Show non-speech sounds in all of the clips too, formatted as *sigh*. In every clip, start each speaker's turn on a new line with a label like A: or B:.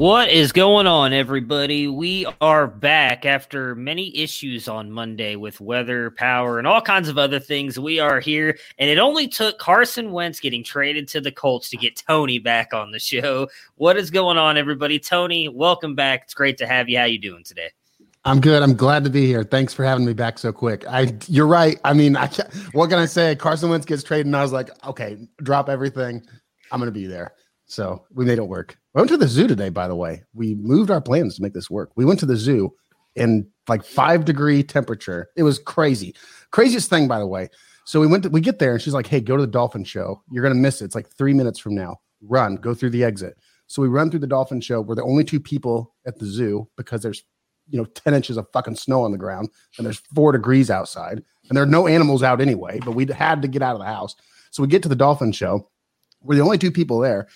A: What is going on, everybody? We are back after many issues on Monday with weather, power, and all kinds of other things. We are here, and it only took Carson Wentz getting traded to the Colts to get Tony back on the show. What is going on, everybody? Tony, welcome back. It's great to have you. How you doing today?
B: I'm good. I'm glad to be here. Thanks for having me back so quick. I, you're right. I mean, I, ca- what can I say? Carson Wentz gets traded, and I was like, okay, drop everything. I'm going to be there. So we made it work. I went to the zoo today, by the way. We moved our plans to make this work. We went to the zoo in like five degree temperature. It was crazy. Craziest thing, by the way. So we went to, we get there and she's like, Hey, go to the dolphin show. You're to miss it. It's like three minutes from now. Run, go through the exit. So we run through the dolphin show. We're the only two people at the zoo because there's, you know, 10 inches of fucking snow on the ground and there's four degrees outside and there are no animals out anyway, but we had to get out of the house. So we get to the dolphin show. We're the only two people there.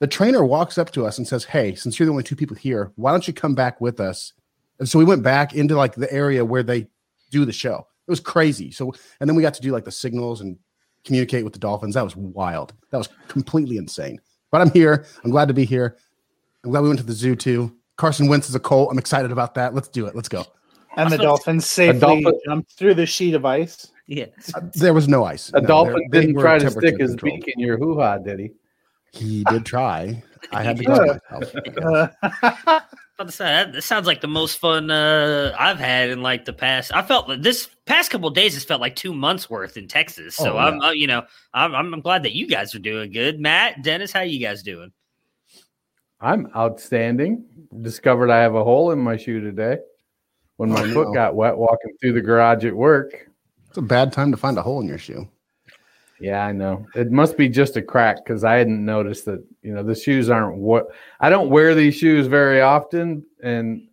B: The trainer walks up to us and says, Hey, since you're the only two people here, why don't you come back with us? And so we went back into like the area where they do the show. It was crazy. So, and then we got to do like the signals and communicate with the Dolphins. That was wild. That was completely insane. But I'm here. I'm glad to be here. I'm glad we went to the zoo too. Carson Wentz is a Colt. I'm excited about that. Let's do it. Let's go.
C: And the dolphins safely
D: dolphin-
C: jumped through the sheet of ice.
A: Yeah.
B: Uh, there was no ice.
D: A
B: No,
D: dolphin didn't try to stick his
B: controlled.
D: beak in your hoo ha, did he?
B: He did try. *laughs* I had to go myself. *laughs*
A: About to say, that, that sounds like the most fun uh, I've had in like the past. I felt that this past couple of days has felt like two months worth in Texas. So
B: Oh,
A: I'm, uh, you know, I'm, I'm I'm glad that you guys are doing good. Matt, Dennis, how you guys doing?
D: I'm outstanding. Discovered I have a hole in my shoe today when my
B: Oh,
D: foot
B: no.
D: got wet walking through the garage at work.
B: It's a bad time to find a hole in your shoe.
D: Yeah, I know. It must be just a crack because I hadn't noticed that, you know, the shoes aren't what I don't wear these shoes very often. And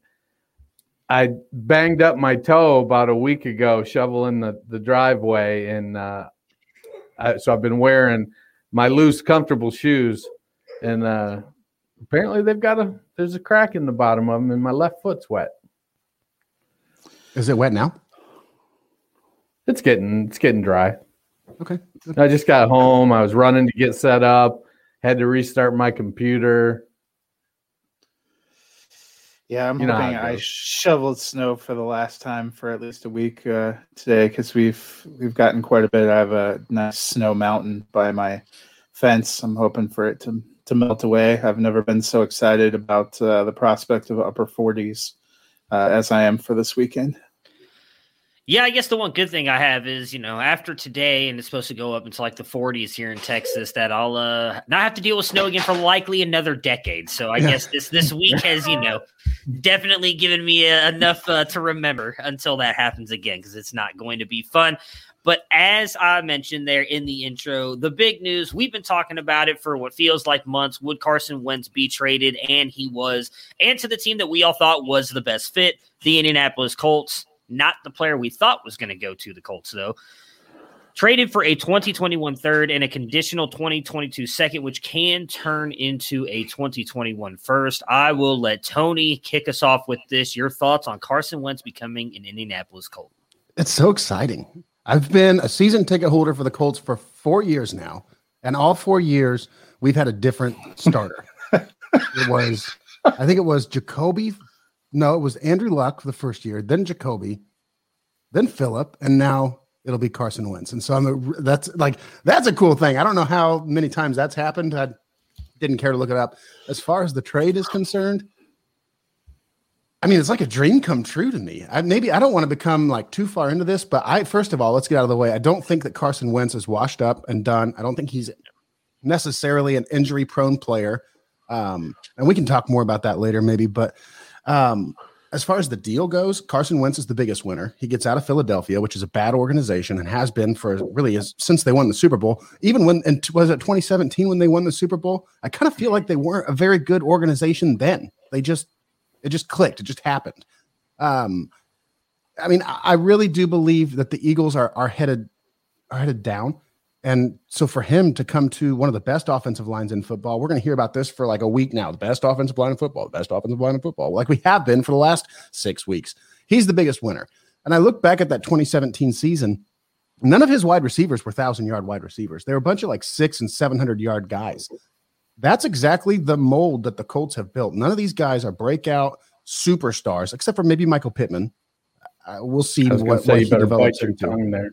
D: I banged up my toe about a week ago shoveling the, the driveway. And uh, I, so I've been wearing my loose, comfortable shoes. And uh, apparently they've got a, there's a crack in the bottom of them and my left foot's wet.
B: Is it wet now?
D: It's getting, it's getting dry.
B: Okay.
D: I just got home. I was running to get set up, had to restart my computer.
C: yeah, I'm
D: You
C: hoping I shoveled snow for the last time for at least a week uh, today because we've we've gotten quite a bit. I have a nice snow mountain by my fence. I'm hoping for it to to melt away. I've never been so excited about uh, the prospect of upper 40s uh, as I am for this weekend.
A: Yeah, I guess the one good thing I have is, you know, after today, and it's supposed to go up into like the 40s here in Texas, that I'll uh, not have to deal with snow again for likely another decade. So I
B: Yeah.
A: guess this this week has, you know, definitely given me uh, enough uh, to remember until that happens again because it's not going to be fun. But as I mentioned there in the intro, the big news we've been talking about it for what feels like months. Would Carson Wentz be traded? And he was, and to the team that we all thought was the best fit, the Indianapolis Colts. Not the player we thought was going to go to the Colts, though. Traded for a 2021 third and a conditional 2022 second, which can turn into a 2021 first. I will let Tony kick us off with this. Your thoughts on Carson Wentz becoming an Indianapolis Colt?
B: It's so exciting. I've been a season ticket holder for the Colts for four years now, and all four years we've had a different starter. *laughs* it was, I think it was Jacoby. No, it was Andrew Luck for the first year, then Jacoby, then Philip, and now it'll be Carson Wentz. And so I'm a, that's like that's a cool thing. I don't know how many times that's happened. I didn't care to look it up. As far as the trade is concerned, I mean, it's like a dream come true to me. I maybe I don't want to become like too far into this, but I first of all, let's get out of the way. I don't think that Carson Wentz is washed up and done. I don't think he's necessarily an injury prone player. Um, and we can talk more about that later, maybe. But um, as far as the deal goes, Carson Wentz is the biggest winner. He gets out of Philadelphia, which is a bad organization and has been for really since they won the Super Bowl. Even when and was it 2017 when they won the Super Bowl? I kind of feel like they weren't a very good organization then. They just it just clicked. It just happened. Um, I mean, I I really do believe that the Eagles are are headed are headed down. And so for him to come to one of the best offensive lines in football, we're going to hear about this for like a week now. The best offensive line in football, the best offensive line in football, like we have been for the last six weeks. He's the biggest winner. And I look back at that 2017 season. None of his wide receivers were thousand yard wide receivers. They were a bunch of like six and 700 yard guys. That's exactly the mold that the Colts have built. None of these guys are breakout superstars, except for maybe Michael Pittman. Uh, we'll see what,
D: say
B: what he develops into.
D: there.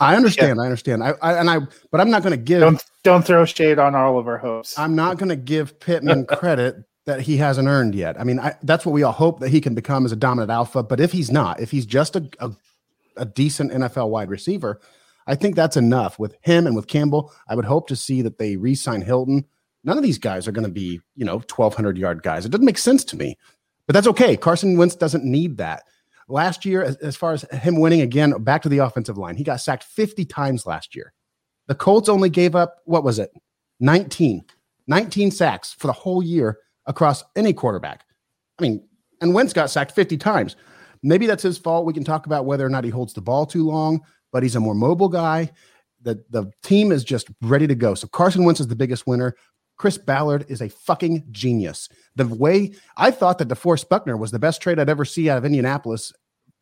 B: I understand. I understand. I, I and I, but I'm not going to give.
C: Don't don't throw shade on all of our hopes.
B: I'm not going to give Pittman *laughs* credit that he hasn't earned yet. I mean, I, that's what we all hope that he can become as a dominant alpha. But if he's not, if he's just a, a, a decent NFL wide receiver, I think that's enough with him and with Campbell. I would hope to see that they re-sign Hilton. None of these guys are going to be, you know, 1,200 yard guys. It doesn't make sense to me, but that's okay. Carson Wentz doesn't need that. Last year, as, as far as him winning again, back to the offensive line, he got sacked 50 times last year. The Colts only gave up, what was it? 19. 19 sacks for the whole year across any quarterback. I mean, and Wentz got sacked 50 times. Maybe that's his fault. We can talk about whether or not he holds the ball too long, but he's a more mobile guy. The, the team is just ready to go. So Carson Wentz is the biggest winner. Chris Ballard is a fucking genius. The way I thought that DeForest Buckner was the best trade I'd ever see out of Indianapolis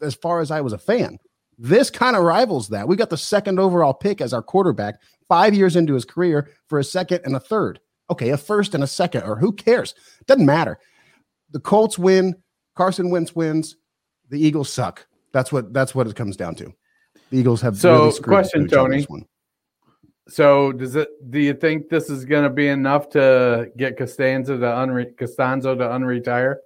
B: as far as I was a fan. This kind of rivals that. We got the second overall pick as our quarterback five years into his career for a second and a third. Okay, a first and a second, or who cares? Doesn't matter. The Colts win. Carson Wentz wins. The Eagles suck. That's what that's what it comes down to. The Eagles have
D: So,
B: really
D: question, Tony. So does it? Do you think this is going to be enough to get Costanza to unre- Castonzo to unretire?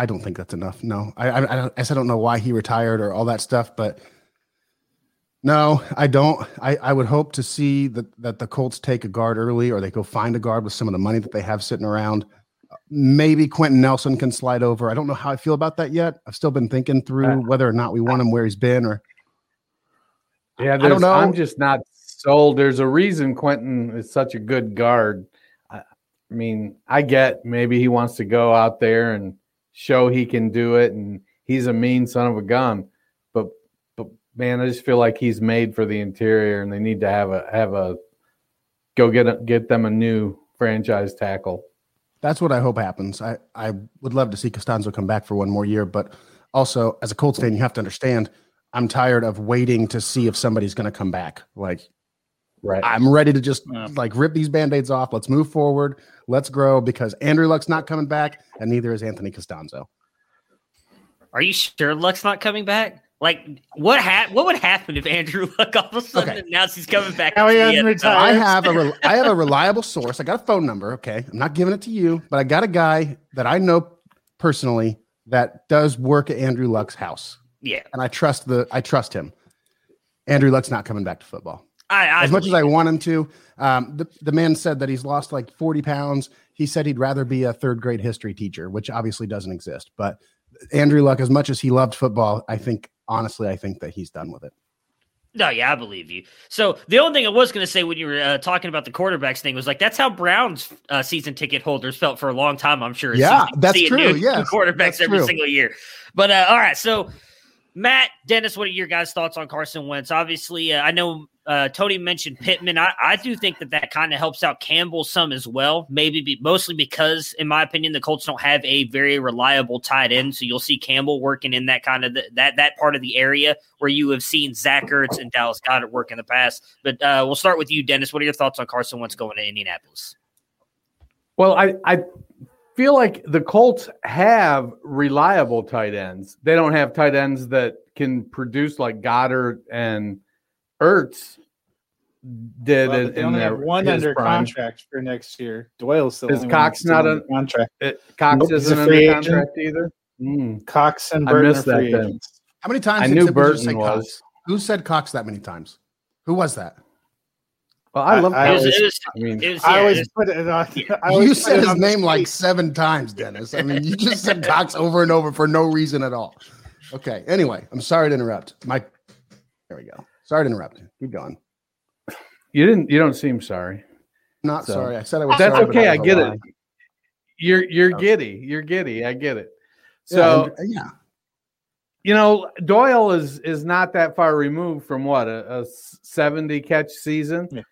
B: I don't think that's enough. No, I, I, I, don't, I don't know why he retired or all that stuff, but no, I don't. I, I would hope to see that that the Colts take a guard early, or they go find a guard with some of the money that they have sitting around. Maybe Quenton Nelson can slide over. I don't know how I feel about that yet. I've still been thinking through
D: Uh,
B: whether or not we want him where he's been, or
D: Yeah,
B: I don't know.
D: I'm just not sold. There's a reason Quenton is such a good guard. I, I mean, I get maybe he wants to go out there and show he can do it, and he's a mean son of a gun. But but man, I just feel like he's made for the interior, and they need to have a have a go get a, get them a new franchise tackle.
B: That's what I hope happens. I, I would love to see Castonzo come back for one more year, but also as a Colts fan, you have to understand I'm tired of waiting to see if somebody's going to come back. Like,
D: right?
B: I'm ready to just like rip these band-aids off. Let's move forward. Let's grow because Andrew Luck's not coming back, and neither is Anthony Castonzo.
A: Are you sure Luck's not coming back? Like what hap- What would happen if Andrew Luck all of a sudden
B: Okay.
A: announced he's coming back?
C: Now he hasn't retired.
B: I have a rel- I have a reliable source. I got a phone number. Okay, I'm not giving it to you, but I got a guy that I know personally that does work at Andrew Luck's house,
A: Yeah,
B: and I trust the I trust him. Andrew Luck's not coming back to football.
A: I, I
B: as much as I want him to, um, the, the man said that he's lost like 40 pounds. He said he'd rather be a third grade history teacher, which obviously doesn't exist. But Andrew Luck, as much as he loved football, I think, honestly, I think that he's done with it.
A: No, yeah, I believe you. So the only thing I was going to say when you were uh, talking about the quarterbacks thing was like that's how Browns uh, season ticket holders felt for a long time. I'm sure.
B: Yeah, that's true,
A: new *laughs* quarterbacks every
B: true.
A: single year. But uh, all right, so Matt Dennis, what are your guys' thoughts on Carson Wentz? Obviously, uh, I know uh, Tony mentioned Pittman. I, I do think that that kind of helps out Campbell some as well. Maybe be, mostly because, in my opinion, the Colts don't have a very reliable tight end, so you'll see Campbell working in that kind of the, that that part of the area where you have seen Zach Ertz and Dallas Goedert work in the past. But uh, we'll start with you, Dennis. What are your thoughts on Carson Wentz going to Indianapolis?
D: Well, I, I feel like the Colts have reliable tight ends. They don't have tight ends that can produce like Goedert and Ertz did
C: Well,
D: in,
C: but they
D: in
C: only
D: their,
C: have one under
D: prime.
C: contract for next year. Doyle's still
D: Is Cox
C: still
D: not
C: under
D: a-
C: contract?
D: It, Cox
C: Nope,
D: isn't
C: a
D: under
C: free agent.
D: contract either. Mm.
C: Cox and
D: I
C: Burton
D: missed
C: are
D: that
C: free
D: then.
B: How many times
D: I
B: did
D: knew Burton
B: say
D: was.
B: Cox? Who said Cox that many times? Who was that?
D: Well, I
C: I-
D: love.
C: I
A: It was,
D: Cox.
A: was,
D: I mean,
A: it was,
C: I always put it on. *laughs* I
B: You said
C: it
B: his
C: on the
B: name like seven times, Dennis. I mean, you just said *laughs* Cox over and over for no reason at all. Okay. Anyway, I'm sorry to interrupt. My there we go. Sorry to interrupt. Keep going.
D: You didn't. You don't seem sorry.
B: Not
D: So-
B: sorry. I said I was.
D: That's
B: sorry,
D: okay. I
B: was
D: get
B: lie.
D: it. You're you're
B: Oh.
D: giddy. You're giddy. I get it.
B: Yeah,
D: So
B: and- uh, yeah.
D: you know Doyle is is not that far removed from what a, a 70 catch season,
C: Yeah.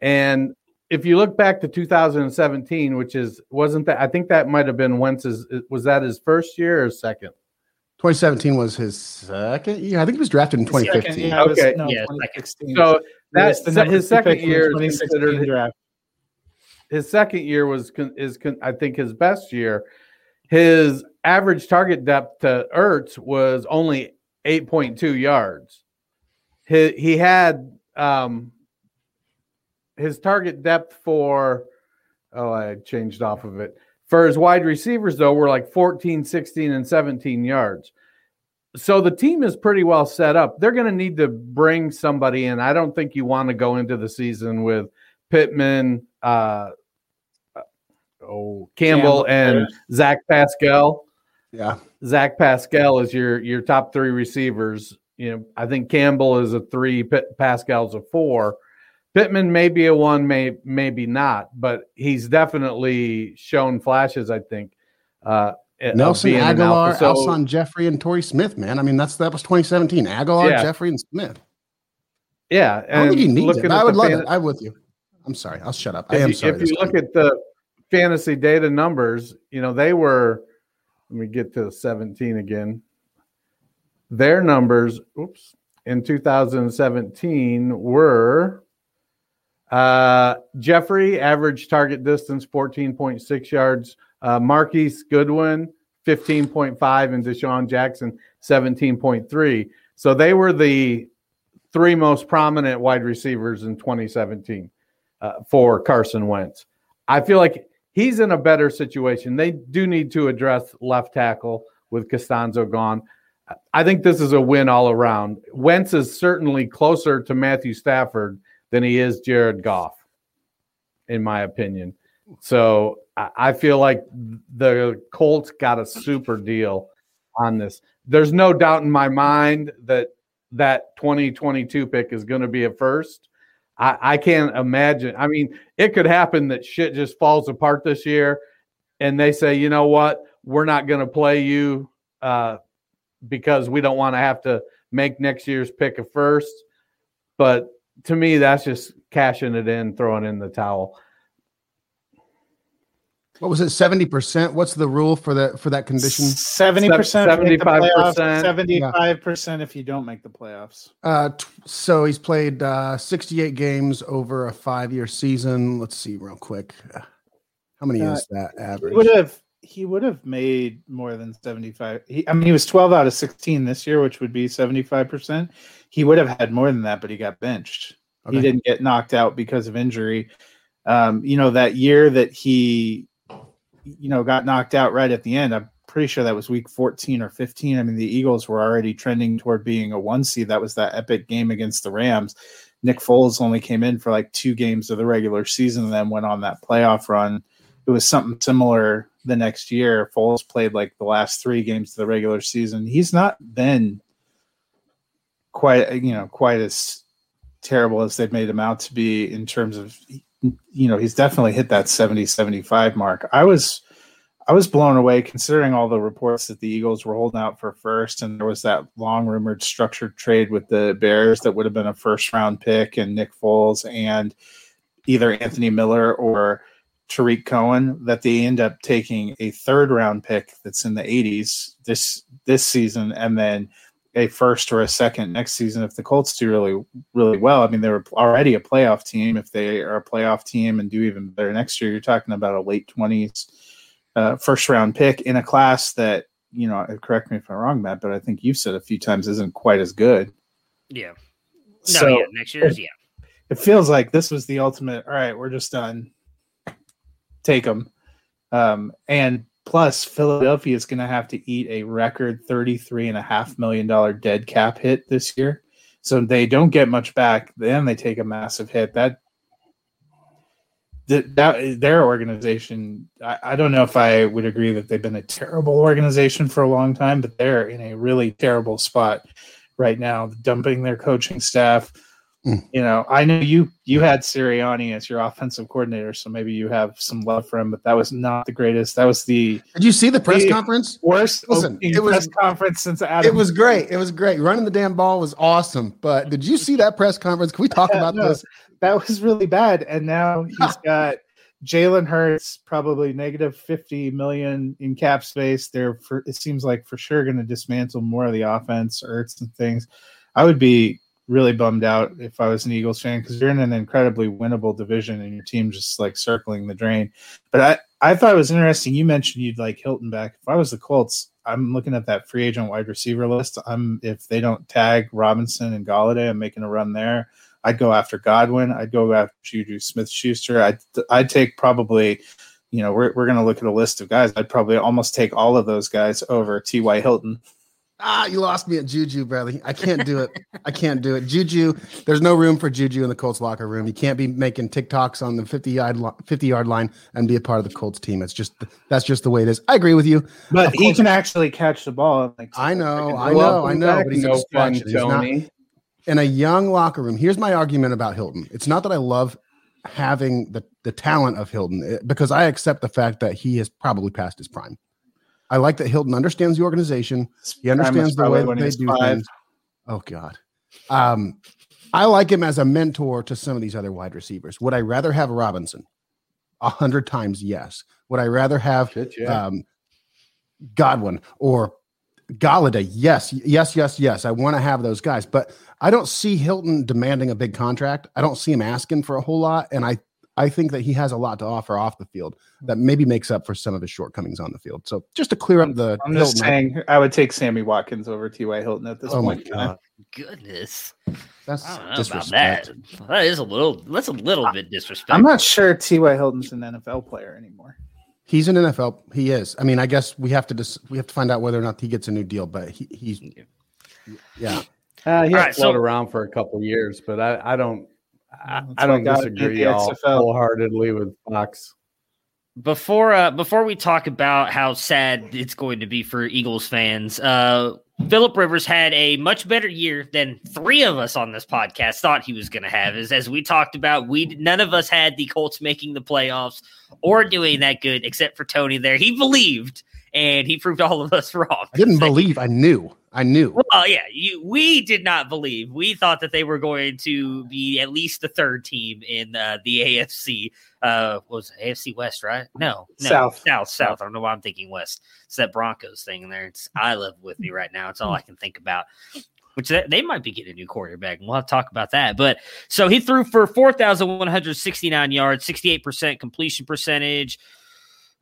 D: and if you look back to 2017, which is wasn't that I think that might have been Wentz's was that his first year or second?
B: 2017 was his second year. I think he was drafted in
C: Second,
B: 2015.
C: yeah, it was-
D: Okay.
C: no,
A: Yeah,
C: 2016.
D: So
C: It was
D: that's
C: the
D: his second
C: pick in the
D: year is considered
C: draft.
D: his second year was con- is con- I think his best year. His average target depth to Ertz was only 8.2 yards. He he had um his target depth for oh I changed off of it. For his wide receivers though were like 14, 16 and 17 yards. So the team is pretty well set up. They're going to need to bring somebody in. I don't think you want to go into the season with Pittman, uh, oh Campbell,
C: Campbell,
D: and Zach Pascal.
B: Yeah.
D: Zach Pascal is your your top three receivers. You know, I think Campbell is a three, Pitt, Pascal's a four. Pittman may be a one, may maybe not, but he's definitely shown flashes. I think. Uh,
B: Nelson
D: Agholor. So-
B: Alshon Jeffery, and Torrey Smith. Man, I mean that's that was 2017. Agholor,
D: Yeah.
B: Jeffery, and Smith.
D: yeah,
B: I don't think he
D: and
B: needs it. I would love
D: fan-
B: it. I'm with you. I'm sorry. I'll shut up. I am sorry.
D: If you look
B: time.
D: at the fantasy data numbers, you know, they were, let me get to 17 again. Their numbers, oops, in 2017 were uh, Jeffery, average target distance 14.6 yards. Uh, Marquise Goodwin, 15.5, and DeSean Jackson, 17.3. So they were the three most prominent wide receivers in 2017 uh, for Carson Wentz. I feel like he's in a better situation. They do need to address left tackle with Castonzo gone. I think this is a win all around. Wentz is certainly closer to Matthew Stafford than he is Jared Goff, in my opinion. So I feel like the Colts got a super deal on this. There's no doubt in my mind that that 2022 pick is going to be a first. I, I can't imagine. I mean, it could happen that shit just falls apart this year, and they say, you know what, we're not going to play you uh, because we don't want to have to make next year's pick a first. But to me, that's just cashing it in, throwing in the towel.
B: What was it? 70 percent. What's the rule for that for that condition?
C: Seventy percent,
D: 75%.
C: seventy-five percent if you don't make the playoffs.
B: Uh, t- so he's played uh, 68 games over a five year season. Let's see real quick. How many
C: Uh,
B: is that
C: He
B: average?
C: would have he would have made more than 75. He, I mean, he was 12 out of 16 this year, which would be 75%. He would have had more than that, but he got benched.
B: Okay.
C: He didn't get knocked out because of injury. Um, you know, that year that he, you know, got knocked out right at the end, I'm pretty sure that was week 14 or 15. I mean, the Eagles were already trending toward being a one seed. That was that epic game against the Rams. Nick Foles only came in for like two games of the regular season and then went on that playoff run. It was something similar the next year. Foles played like the last three games of the regular season. He's not been quite, you know, quite as terrible as they've made him out to be in terms of, you know, he's definitely hit that 70 75 mark. I was, I was blown away considering all the reports that the Eagles were holding out for first, and there was that long rumored structured trade with the Bears that would have been a first round pick and Nick Foles and either Anthony Miller or Tarik Cohen that they end up taking a third round pick that's in the 80s this this season and then a first or a second next season if the Colts do really really well. I mean they were already a playoff team. If they are a playoff team and do even better next year, you're talking about a late 20s uh, first round pick in a class that you know. Correct me if I'm wrong, Matt, but I think you've said a few times isn't quite as good.
A: Yeah. No,
C: So-
A: yeah, next year's yeah.
C: It feels like this was the ultimate. All right, we're just done. Take them, um, and plus Philadelphia is going to have to eat a record thirty-three and a half million dollar dead cap hit this year. So they don't get much back. Then they take a massive hit. That that, that their organization. I, I don't know if I would agree that they've been a terrible organization for a long time, but they're in a really terrible spot right now, dumping their coaching staff. Mm. You know, I know you you had Sirianni as your offensive coordinator, so maybe you have some love for him, but that was not the greatest. That was the
B: Did you see the press
C: the
B: conference?
C: worst
B: Listen, it was-
C: press conference since Adam.
B: It was great. It was great. Running the damn ball was awesome. But did you see that press conference? Can we talk about
C: No,
B: this?
C: That was really bad. And now *laughs* he's got Jalen Hurts, probably negative 50 million in cap space. They're for it seems like for sure going to dismantle more of the offense, Hurts and things. I would be really bummed out if I was an Eagles fan because you're in an incredibly winnable division and your team just like circling the drain. But I, I thought it was interesting. You mentioned you'd like Hilton back. If I was the Colts, I'm looking at that free agent wide receiver list. I'm if they don't tag Robinson and Golladay, I'm making a run there. I'd go after Godwin. I'd go after Juju Smith Schuster. I'd I'd take probably, you know, we're we're gonna look at a list of guys. I'd probably almost take all of those guys over T.Y. Hilton.
B: Ah, you lost me at Juju, Bradley. I can't do it. I can't do it. Juju, there's no room for Juju in the Colts locker room. You can't be making TikToks on the 50 yard 50 yard line and be a part of the Colts team. It's just that's just the way it is. I agree with you.
C: But he can actually catch the ball. Like
B: I know, I know, I know, but he's
D: no fun.
B: He's not- in a young locker room. Here's my argument about Hilton. It's not that I love having the, the talent of Hilton eh, because I accept the fact that he has probably passed his prime. I like that Hilton understands the organization. He understands the way that they do
C: five.
B: things. Oh God. Um, I like him as a mentor to some of these other wide receivers. Would I rather have Robinson? A hundred times yes. Would I rather have
D: Shit, yeah.
B: um, Godwin or Golladay? Yes, yes, yes, yes. I want to have those guys, but I don't see Hilton demanding a big contract. I don't see him asking for a whole lot, and I I think that he has a lot to offer off the field that maybe makes up for some of his shortcomings on the field. So just to clear up the
C: I'm just
B: Hilton, I-
C: saying I would take Sammy Watkins over T.Y. Hilton at this
B: oh my
C: point. in time.
B: god,
A: Goodness.
B: that's
A: I don't know about
B: disrespect.
A: that. That is a little that's a little bit disrespectful.
C: I'm not sure T.Y. Hilton's an NFL player anymore.
B: He's an NFL. He is. I mean, I guess we have to dis- we have to find out whether or not he gets a new deal. But he, he's yeah.
D: Uh, he
A: All right,
D: float
A: so-
D: around for a couple years, but I, I don't I,
C: That's
D: I don't
C: why God made
D: disagree
C: the
D: all wholeheartedly with Fox.
A: before uh before we talk about how sad it's going to be for Eagles fans, uh Philip Rivers had a much better year than three of us on this podcast thought he was going to have. As as we talked about, we none of us had the Colts making the playoffs or doing that good, except for Tony. There, he believed, and he proved all of us *laughs* wrong.
B: I didn't believe. I knew. I knew.
A: Well, yeah, you, we did not believe. We thought that they were going to be at least the third team in uh, the AFC. Uh, what was it, AFC West, right? No, no,
C: South.
A: South, South. I don't know why I'm thinking West. It's that Broncos thing in there. It's I live with me right now. It's all I can think about. Which they, they might be getting a new quarterback, and we'll have to talk about that. But so he threw for four thousand one hundred sixty nine yards, sixty eight percent completion percentage.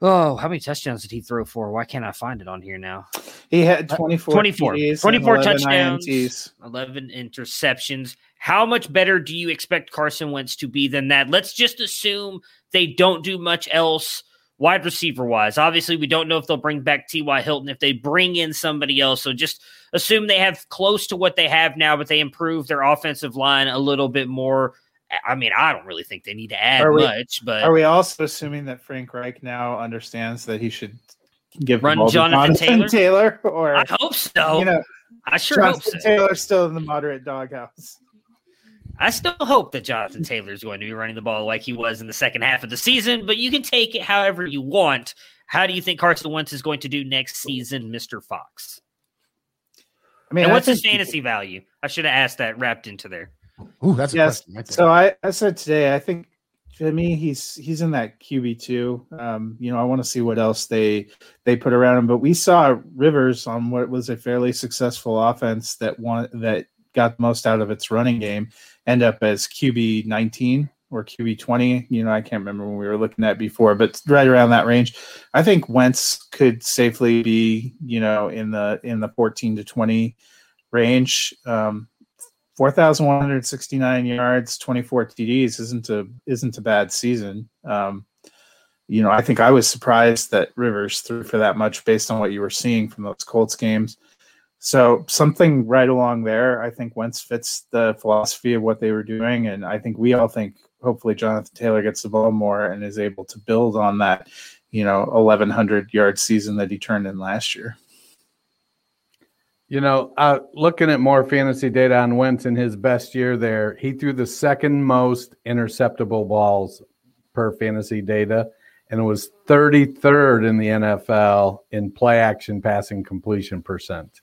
A: Oh, how many touchdowns did he throw for? Why can't I find it on here now?
C: He had uh,
A: 24,
C: 24,
A: 24
C: 11
A: touchdowns,
C: INTs.
A: 11 interceptions. How much better do you expect Carson Wentz to be than that? Let's just assume they don't do much else wide receiver wise. Obviously, we don't know if they'll bring back T.Y. Hilton, if they bring in somebody else. So just assume they have close to what they have now, but they improve their offensive line a little bit more. I mean, I don't really think they need to add
C: we-
A: much, but
C: Are we also assuming that Frank Reich now understands that he should give
A: Run
C: to
A: Jonathan Taylor?
C: Taylor, or
A: I hope so.
C: you know,
A: I sure hope so.
C: Taylor's still in the moderate doghouse.
A: I still hope that Jonathan *laughs* Taylor is going to be running the ball like he was in the second half of the season, but you can take it however you want. How do you think Carson Wentz is going to do next season, Mr. Fox?
C: I mean,
A: and what's his fantasy value? I should have asked that wrapped into there.
B: Ooh, that's a
C: Yes.
B: question right.
C: So I, I said today, I think to me he's he's in that QB two. Um, you know, I want to see what else they they put around him. But we saw Rivers on what was a fairly successful offense that one that got the most out of its running game end up as QB nineteen or QB twenty. You know, I can't remember when we were looking at before, but right around that range. I think Wentz could safely be, you know, in the in the fourteen to twenty range. Um, 4,169 yards, 24 TDs isn't a isn't a bad season. Um, you know, I think I was surprised that Rivers threw for that much based on what you were seeing from those Colts games. So something right along there, I think Wentz fits the philosophy of what they were doing, and I think we all think hopefully Jonathan Taylor gets the ball more and is able to build on that, you know, 1,100 yard season that he turned in last year.
D: You know, uh, looking at more fantasy data on Wentz in his best year there, he threw the second most interceptable balls per fantasy data, and it was 33rd in the NFL in play action passing completion percent.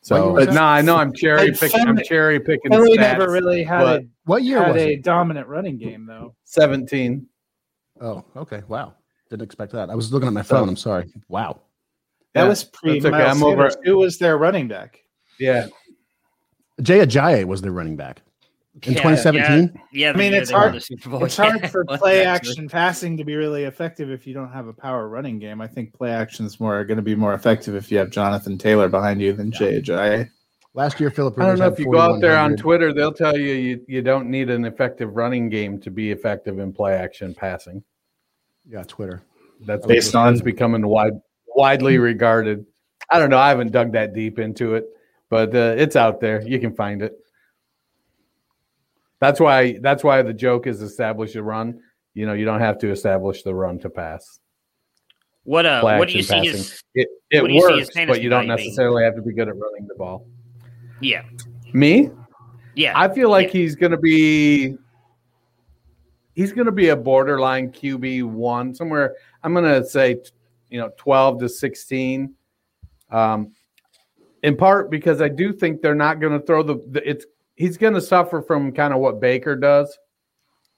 D: So,
B: was
D: but no, I know I'm *laughs* cherry
C: But
D: picking. I'm cherry picking
C: Philly
D: stats.
C: never really had a,
B: What year
C: had
B: was
C: a
B: it?
C: dominant running game though.
D: 17.
B: Oh, okay. Wow. Didn't expect that. I was looking at my phone. I'm sorry. Wow.
C: That
D: Yeah,
C: was pre
D: that's okay.
C: Miles
D: I'm over-
C: Who was their running back?
D: Yeah,
B: Jay Ajayi was their running back in
A: Yeah,
B: 2017.
A: Yeah, yeah
C: I mean, it's hard-
A: Super Bowl.
C: It's hard for play action passing to be really effective if you don't have a power running game. I think play action is more going to be more effective if you have Jonathan Taylor behind you than Jay Ajayi.
B: Last year, Philip
D: I don't know if you go out there on Twitter, they'll tell you, you you don't need an effective running game to be effective in play action passing.
B: Yeah, Twitter.
D: That's
C: Based
D: based
C: on-
D: on becoming wide widely regarded. I don't know. I haven't dug that deep into it, but uh, it's out there. You can find it. That's why. That's why the joke is establish a run. You know, you don't have to establish the run to pass.
A: What uh,
D: Play
A: what do you see
D: passing.
A: his
D: It it
A: what do you
D: works, but you don't
A: value being?
D: necessarily have to be good at running the ball.
A: yeah
D: Me,
A: yeah
D: I feel like
A: Yeah.
D: he's going to be he's going to be a borderline QB one somewhere. I'm going to say, you know, 12 to 16. Um, in part because I do think they're not going to throw the, the it's he's going to suffer from kind of what Baker does,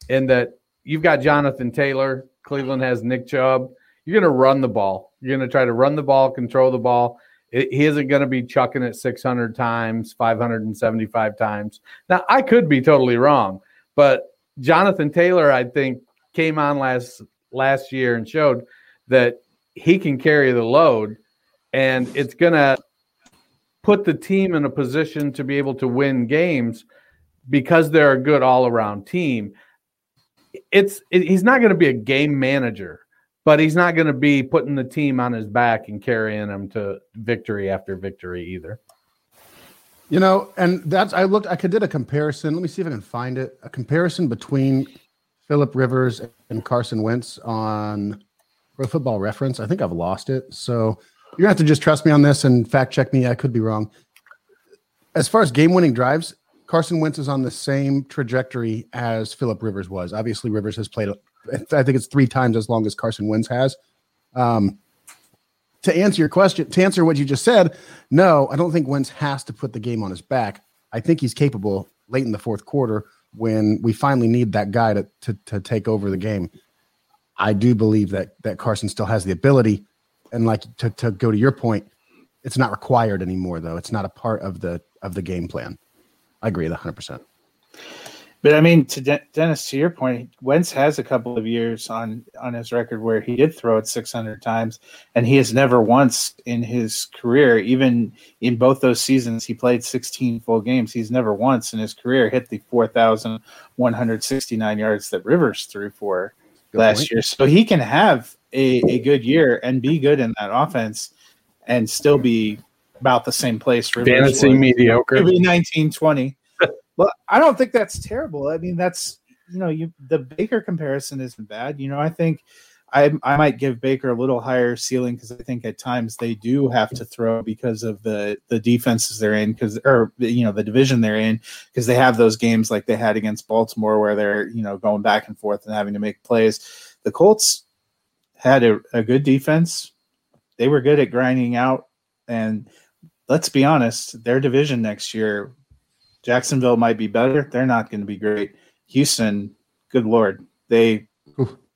D: in that you've got Jonathan Taylor, Cleveland has Nick Chubb. You're going to run the ball. You're going to try to run the ball, control the ball. It, he isn't going to be chucking it 600 times, 575 times. Now, I could be totally wrong, but Jonathan Taylor, I think, came on last last year and showed that he can carry the load, and it's going to put the team in a position to be able to win games because they're a good all around team. It's it, he's not going to be a game manager, but he's not going to be putting the team on his back and carrying them to victory after victory either.
B: You know, and that's I looked. I could did a comparison. Let me see if I can find it. A comparison between Philip Rivers and Carson Wentz on Pro Football Reference. I think I've lost it, so you're gonna have to just trust me on this and fact check me. I could be wrong. As far as game-winning drives, Carson Wentz is on the same trajectory as Philip Rivers was. Obviously, Rivers has played. I think it's three times as long as Carson Wentz has. Um, to answer your question, to answer what you just said, no, I don't think Wentz has to put the game on his back. I think he's capable late in the fourth quarter when we finally need that guy to to, to take over the game. I do believe that that Carson still has the ability, and like to to go to your point, it's not required anymore though. It's not a part of the of the game plan. I agree with 100. percent
C: But I mean, to De- Dennis, to your point, Wentz has a couple of years on on his record where he did throw it 600 times, and he has never once in his career, even in both those seasons, he played 16 full games. He's never once in his career hit the 4,169 yards that Rivers threw for
B: Good
C: last
B: point.
C: year. So he can have a, a good year and be good in that offense, and still be about the same place.
D: Fantasy mediocre.
C: Maybe 19, 20. *laughs* well, I don't think that's terrible. I mean, that's you know, you the Baker comparison isn't bad. You know, I think I I might give Baker a little higher ceiling because I think at times they do have to throw because of the the defenses they're in because or you know the division they're in because they have those games like they had against Baltimore where they're you know going back and forth and having to make plays. The Colts had a, a good defense. They were good at grinding out and let's be honest, their division next year, Jacksonville might be better. They're not going to be great. Houston, good lord, they.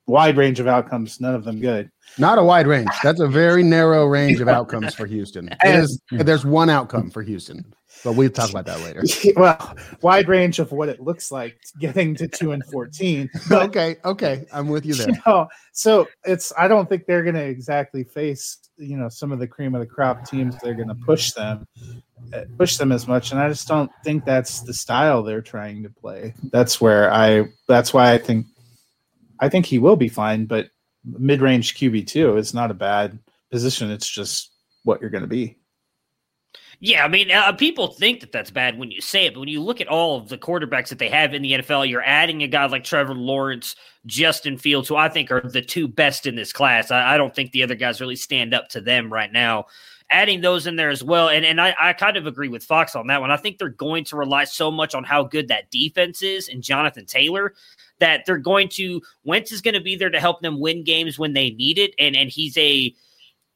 C: Wide range of outcomes, none of them good.
B: Not a wide range. That's a very narrow range of outcomes for Houston. *laughs* It is, there's one outcome for Houston, but we'll talk about that later. *laughs*
C: well, wide range of what it looks like getting to two and fourteen. *laughs* But
B: okay, okay, I'm with you there.
C: you know, so it's I don't think they're going to exactly face you know some of the cream of the crop teams. They're going to push them, uh, push them as much, and I just don't think that's the style they're trying to play. That's where I. That's why I think, I think he will be fine. But mid range QB two is not a bad position. It's just what you're going to be.
A: Yeah, I mean, uh, people think that that's bad when you say it, but when you look at all of the quarterbacks that they have in the NFL, you're adding a guy like Trevor Lawrence, Justin Fields, who I think are the two best in this class. I, I don't think the other guys really stand up to them right now. Adding those in there as well, and and I, I kind of agree with Fox on that one. I think they're going to rely so much on how good that defense is and Jonathan Taylor that they're going to Wentz is going to be there to help them win games when they need it, and and he's a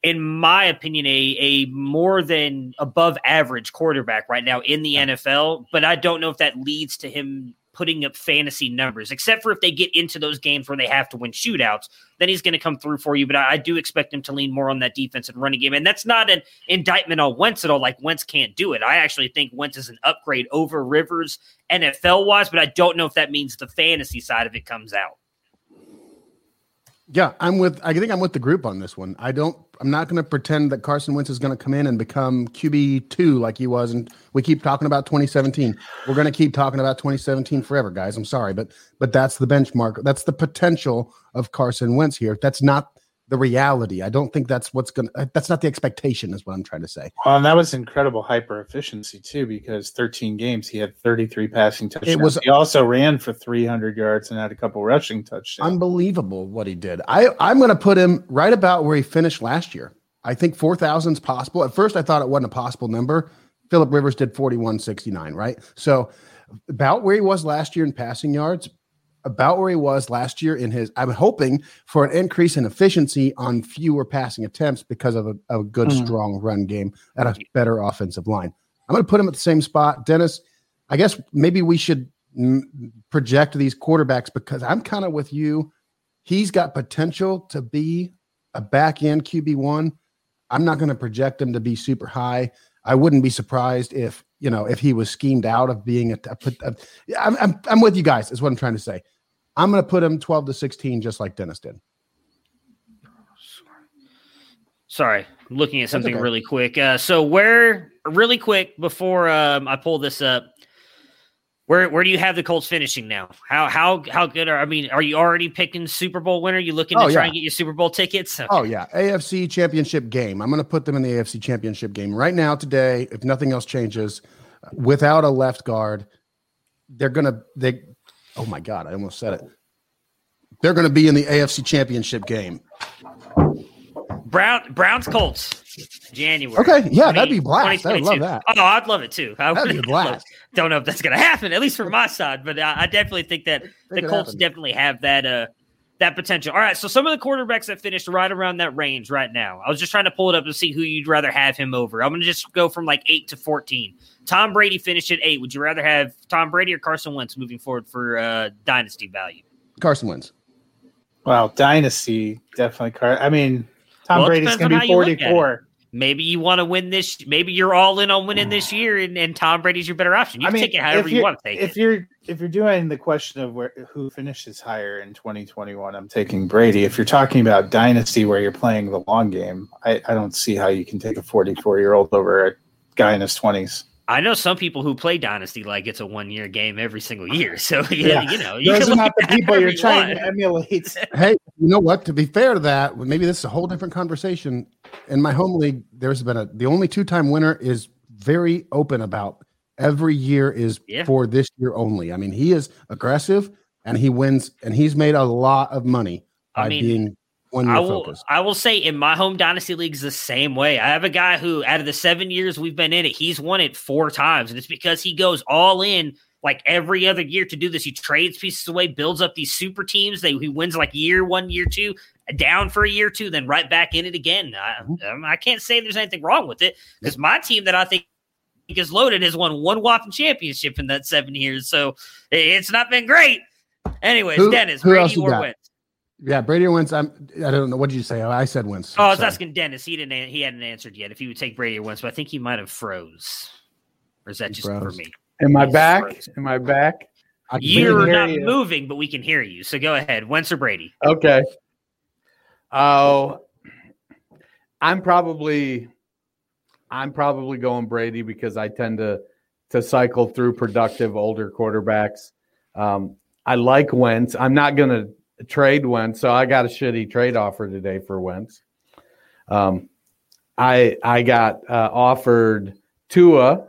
A: in my opinion, a a more than above average quarterback right now in the NFL. But I don't know if that leads to him putting up fantasy numbers, except for if they get into those games where they have to win shootouts. Then he's going to come through for you. But I, I do expect him to lean more on that defense and running game. And that's not an indictment on Wentz at all. Like Wentz can't do it. I actually think Wentz is an upgrade over Rivers NFL wise, but I don't know if that means the fantasy side of it comes out.
B: Yeah, I'm with. I think I'm with the group on this one. I don't. I'm not going to pretend that Carson Wentz is going to come in and become QB two like he was, and we keep talking about 2017. We're going to keep talking about 2017 forever, guys. I'm sorry, but but that's the benchmark. That's the potential of Carson Wentz here. That's not the reality. I don't think that's what's going. to uh, That's not the expectation. Is what I'm trying to say.
C: Well, and that was incredible hyper efficiency too, because 13 games he had 33 passing touchdowns.
B: It was-
C: he also ran for 300 yards and had a couple rushing touchdowns.
B: Unbelievable what he did. I I'm going to put him right about where he finished last year. I think 4,000 is possible. At first, I thought it wasn't a possible number. Philip Rivers did 4169, right? So about where he was last year in passing yards, about where he was last year in his. I'm hoping for an increase in efficiency on fewer passing attempts because of a, a good,
C: Mhm.
B: strong run game at a better offensive line. I'm going to put him at the same spot. Dennis, I guess maybe we should mm, project these quarterbacks because I'm kind of with you. He's got potential to be a back end QB1. I'm not going to project him to be super high. I wouldn't be surprised if, you know, if he was schemed out of being a, a, a I'm, I'm, I'm with you guys, is what I'm trying to say. I'm going to put him 12 to 16, just like Dennis did.
A: Sorry, I'm looking at something
B: okay.
A: really quick. Uh, so where, really quick before um, I pull this up, where where do you have the Colts finishing now? How how how good are? I mean, are you already picking Super Bowl winner? You looking to
B: Oh,
A: try
B: yeah.
A: and get your Super Bowl tickets? *laughs*
B: Oh yeah, AFC Championship game. I'm going to put them in the AFC Championship game right now today. If nothing else changes, without a left guard, they're going to they. Oh my God, I almost said it. They're going to be in the AFC Championship game.
A: Brown Browns Colts, January.
B: Okay, yeah, that'd be blast. I would love that.
A: Oh, I'd love it too. I
B: That'd
A: would
B: be *laughs* blast.
A: Don't know if that's going to happen, at least from my side, but I, I definitely think that the Colts
B: happen.
A: definitely have that uh that potential. All right, so some of the quarterbacks that finished right around that range right now. I was just trying to pull it up to see who you'd rather have him over. I'm going to just go from like eight to fourteen. Tom Brady finished at eight. Would you rather have Tom Brady or Carson Wentz moving forward for uh, dynasty value?
B: Carson Wentz.
C: Wow, dynasty definitely. Car- I mean, Tom
A: Well,
C: Brady's going to be
A: you look at it.
C: 44.
A: maybe you want to win this. Maybe you're all in on winning this year, and, and Tom Brady's your better option. You
C: I
A: can
C: mean,
A: take it however you want to take
C: if
A: it.
C: If you're if you're doing the question of where who finishes higher in 2021, I'm taking Brady. If you're talking about dynasty where you're playing the long game, I, I don't see how you can take a 44 year old over a guy in his 20s.
A: I know some people who play Dynasty like it's a one year game every single year. So *laughs* yeah,
C: Yeah.
A: you know, you
C: Those are not the people you're trying
A: want.
C: to emulate. *laughs*
B: Hey, you know what? To be fair to that, maybe this is a whole different conversation. In my home league, there's been a the only two time winner is very open about every year is
A: Yeah.
B: for this year only. I mean, he is aggressive and he wins, and he's made a lot of money by
A: I mean,
B: being one
A: I will,
B: focused.
A: I will say in my home dynasty leagues the same way. I have a guy who, out of the seven years we've been in it, he's won it four times, and it's because he goes all in like every other year to do this. He trades pieces away, builds up these super teams. They he wins like year one, year two, down for a year two, then right back in it again. I,
B: Mm-hmm.
A: um, I can't say there's anything wrong with it because my team that I think is loaded has won one whopping championship in that seven years. So it's not been great. Anyways,
B: Who-
A: Dennis,
B: who
A: Brady or?
B: Yeah, Brady wins. I'm. I don't know. What did you say? I said wins.
A: Oh, I was
B: Sorry.
A: asking Dennis. He didn't. an- He hadn't answered yet. If he would take Brady or Wentz, but I think he might have froze. Or is that
B: He
A: just for me?
D: Am I back?
A: froze.
D: Am I back?
B: I-
A: You're not
C: you.
A: moving, but we can hear you. So go ahead, Wentz or Brady.
D: Okay. Oh, I'm probably I'm probably going Brady because I tend to to cycle through productive older quarterbacks. Um, I like Wentz. I'm not going to trade Wentz, so I got a shitty trade offer today for Wentz. Um, I I got uh, offered Tua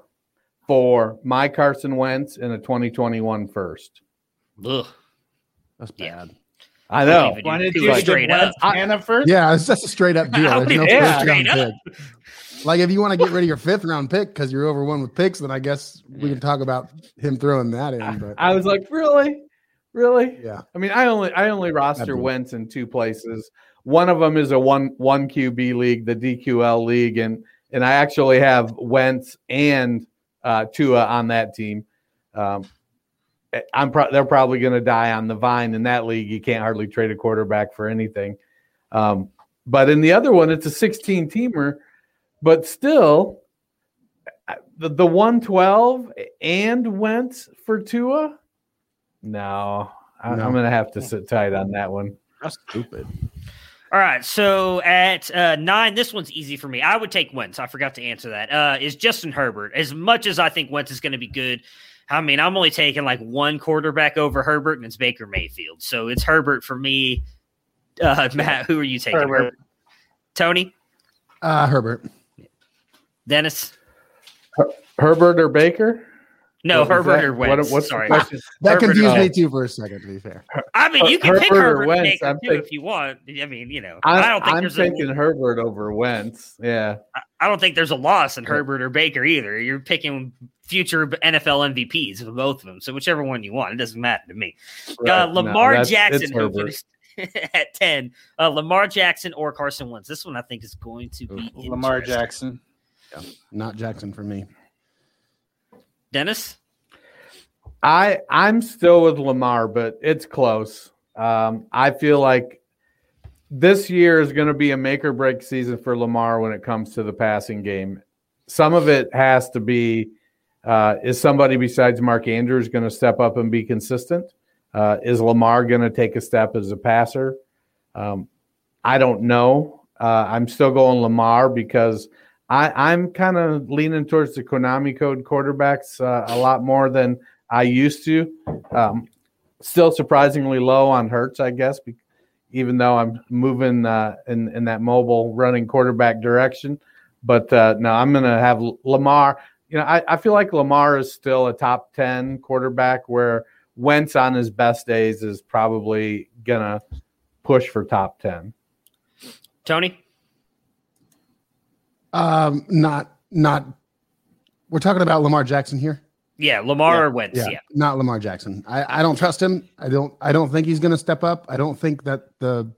D: for my Carson Wentz in a 2021 first.
A: Ugh.
B: That's bad.
D: I
A: I
D: know.
A: wouldn't
C: Why did you
A: straight
C: straight
A: up.
C: up Hannah first?
B: Yeah, it's just a straight up deal. There's no *laughs*
A: wouldn't
B: first round pick. Like if you want to get rid of your fifth round pick because you're over one with picks, then I guess we can talk about him throwing that in. But
D: I was like, really, really?
B: yeah,
D: I mean, I only I only roster
B: That'd
D: Wentz in two places. One of them is a one one QB league, the DQL league, and and I actually have Wentz and uh, Tua on that team. Um, I'm pro- they're probably going to die on the vine in that league. You can't hardly trade a quarterback for anything. Um, but in the other one, it's a 16 teamer, but still uh, the the 112 and Wentz for Tua. No, I,
B: No.
D: I'm going to have to sit tight on that one.
B: that's stupid.
A: All right. So at uh, nine, this one's easy for me. I would take Wentz. I forgot to answer that. Uh, is Justin Herbert. As much as I think Wentz is going to be good, I mean, I'm only taking like one quarterback over Herbert, and it's Baker Mayfield. So it's Herbert for me. Uh, *laughs* Matt, who are you taking?
C: Herbert.
A: Tony,
B: Uh, Herbert.
A: Dennis.
D: Herbert or Baker?
A: No,
D: What
A: Herbert
D: that?
A: or
D: What-
A: Wentz.
D: what's the
A: Sorry.
D: question?
B: That
A: Herbert
B: confused me too for a second. To be fair,
A: I mean, you can
D: Her-
A: pick
D: Herbert or Wentz,
A: Baker too
D: taking-
A: if you want. I mean, you know,
D: I'm,
A: I don't think
D: I'm
A: there's
D: taking
A: a,
D: Herbert over Wentz. Yeah.
A: I don't think there's a loss in Herbert or Baker either. You're picking future NFL MVPs of both of them. So whichever one you want, it doesn't matter to me. Uh,
D: Right. No,
A: Lamar
D: that's-
A: Jackson who
D: Herbert. *laughs*
A: at ten. Uh, Lamar Jackson or Carson Wentz. This one I think is going to be
C: Lamar
A: interesting.
C: Jackson.
B: not Jackson for me.
A: Dennis.
D: I I'm still with Lamar, but it's close. Um, I feel like this year is going to be a make or break season for Lamar when it comes to the passing game. Some of it has to be uh, is somebody besides Mark Andrews going to step up and be consistent? Uh, is Lamar going to take a step as a passer? Um, I don't know. Uh, I'm still going Lamar because I, I'm kind of leaning towards the Konami code quarterbacks uh, a lot more than I used to. Um, still surprisingly low on Hurts, I guess, be- even though I'm moving uh, in in that mobile running quarterback direction. But uh, no, I'm going to have Lamar. You know, I, I feel like Lamar is still a top ten quarterback, where Wentz on his best days is probably going to push for top ten.
A: Tony.
B: Um, not not. We're talking about Lamar Jackson here.
A: Yeah, Lamar or Wentz.
B: Yeah,
A: Yeah.
B: not Lamar Jackson. I, I don't trust him. I don't. I don't think he's going to step up. I don't think that the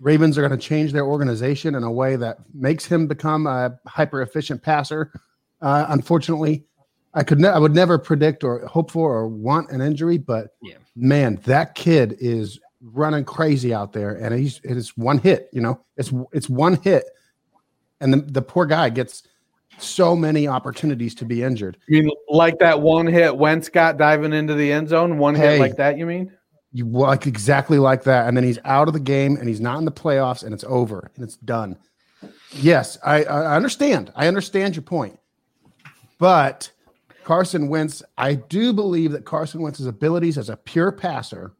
B: Ravens are going to change their organization in a way that makes him become a hyper efficient passer. Uh, unfortunately, I could. Ne- I would never predict or hope for or want an injury. But
A: Yeah.
B: man, that kid is running crazy out there, and he's it's one hit. You know, it's it's one hit. And the, the poor guy gets so many opportunities to be injured.
D: You mean like that one hit Wentz got diving into the end zone? One
B: Hey.
D: hit like that, you mean?
B: You like exactly like that, and then he's out of the game, and he's not in the playoffs, and it's over, and it's done. Yes, I, I understand. I understand your point, but Carson Wentz, I do believe that Carson Wentz's abilities as a pure passer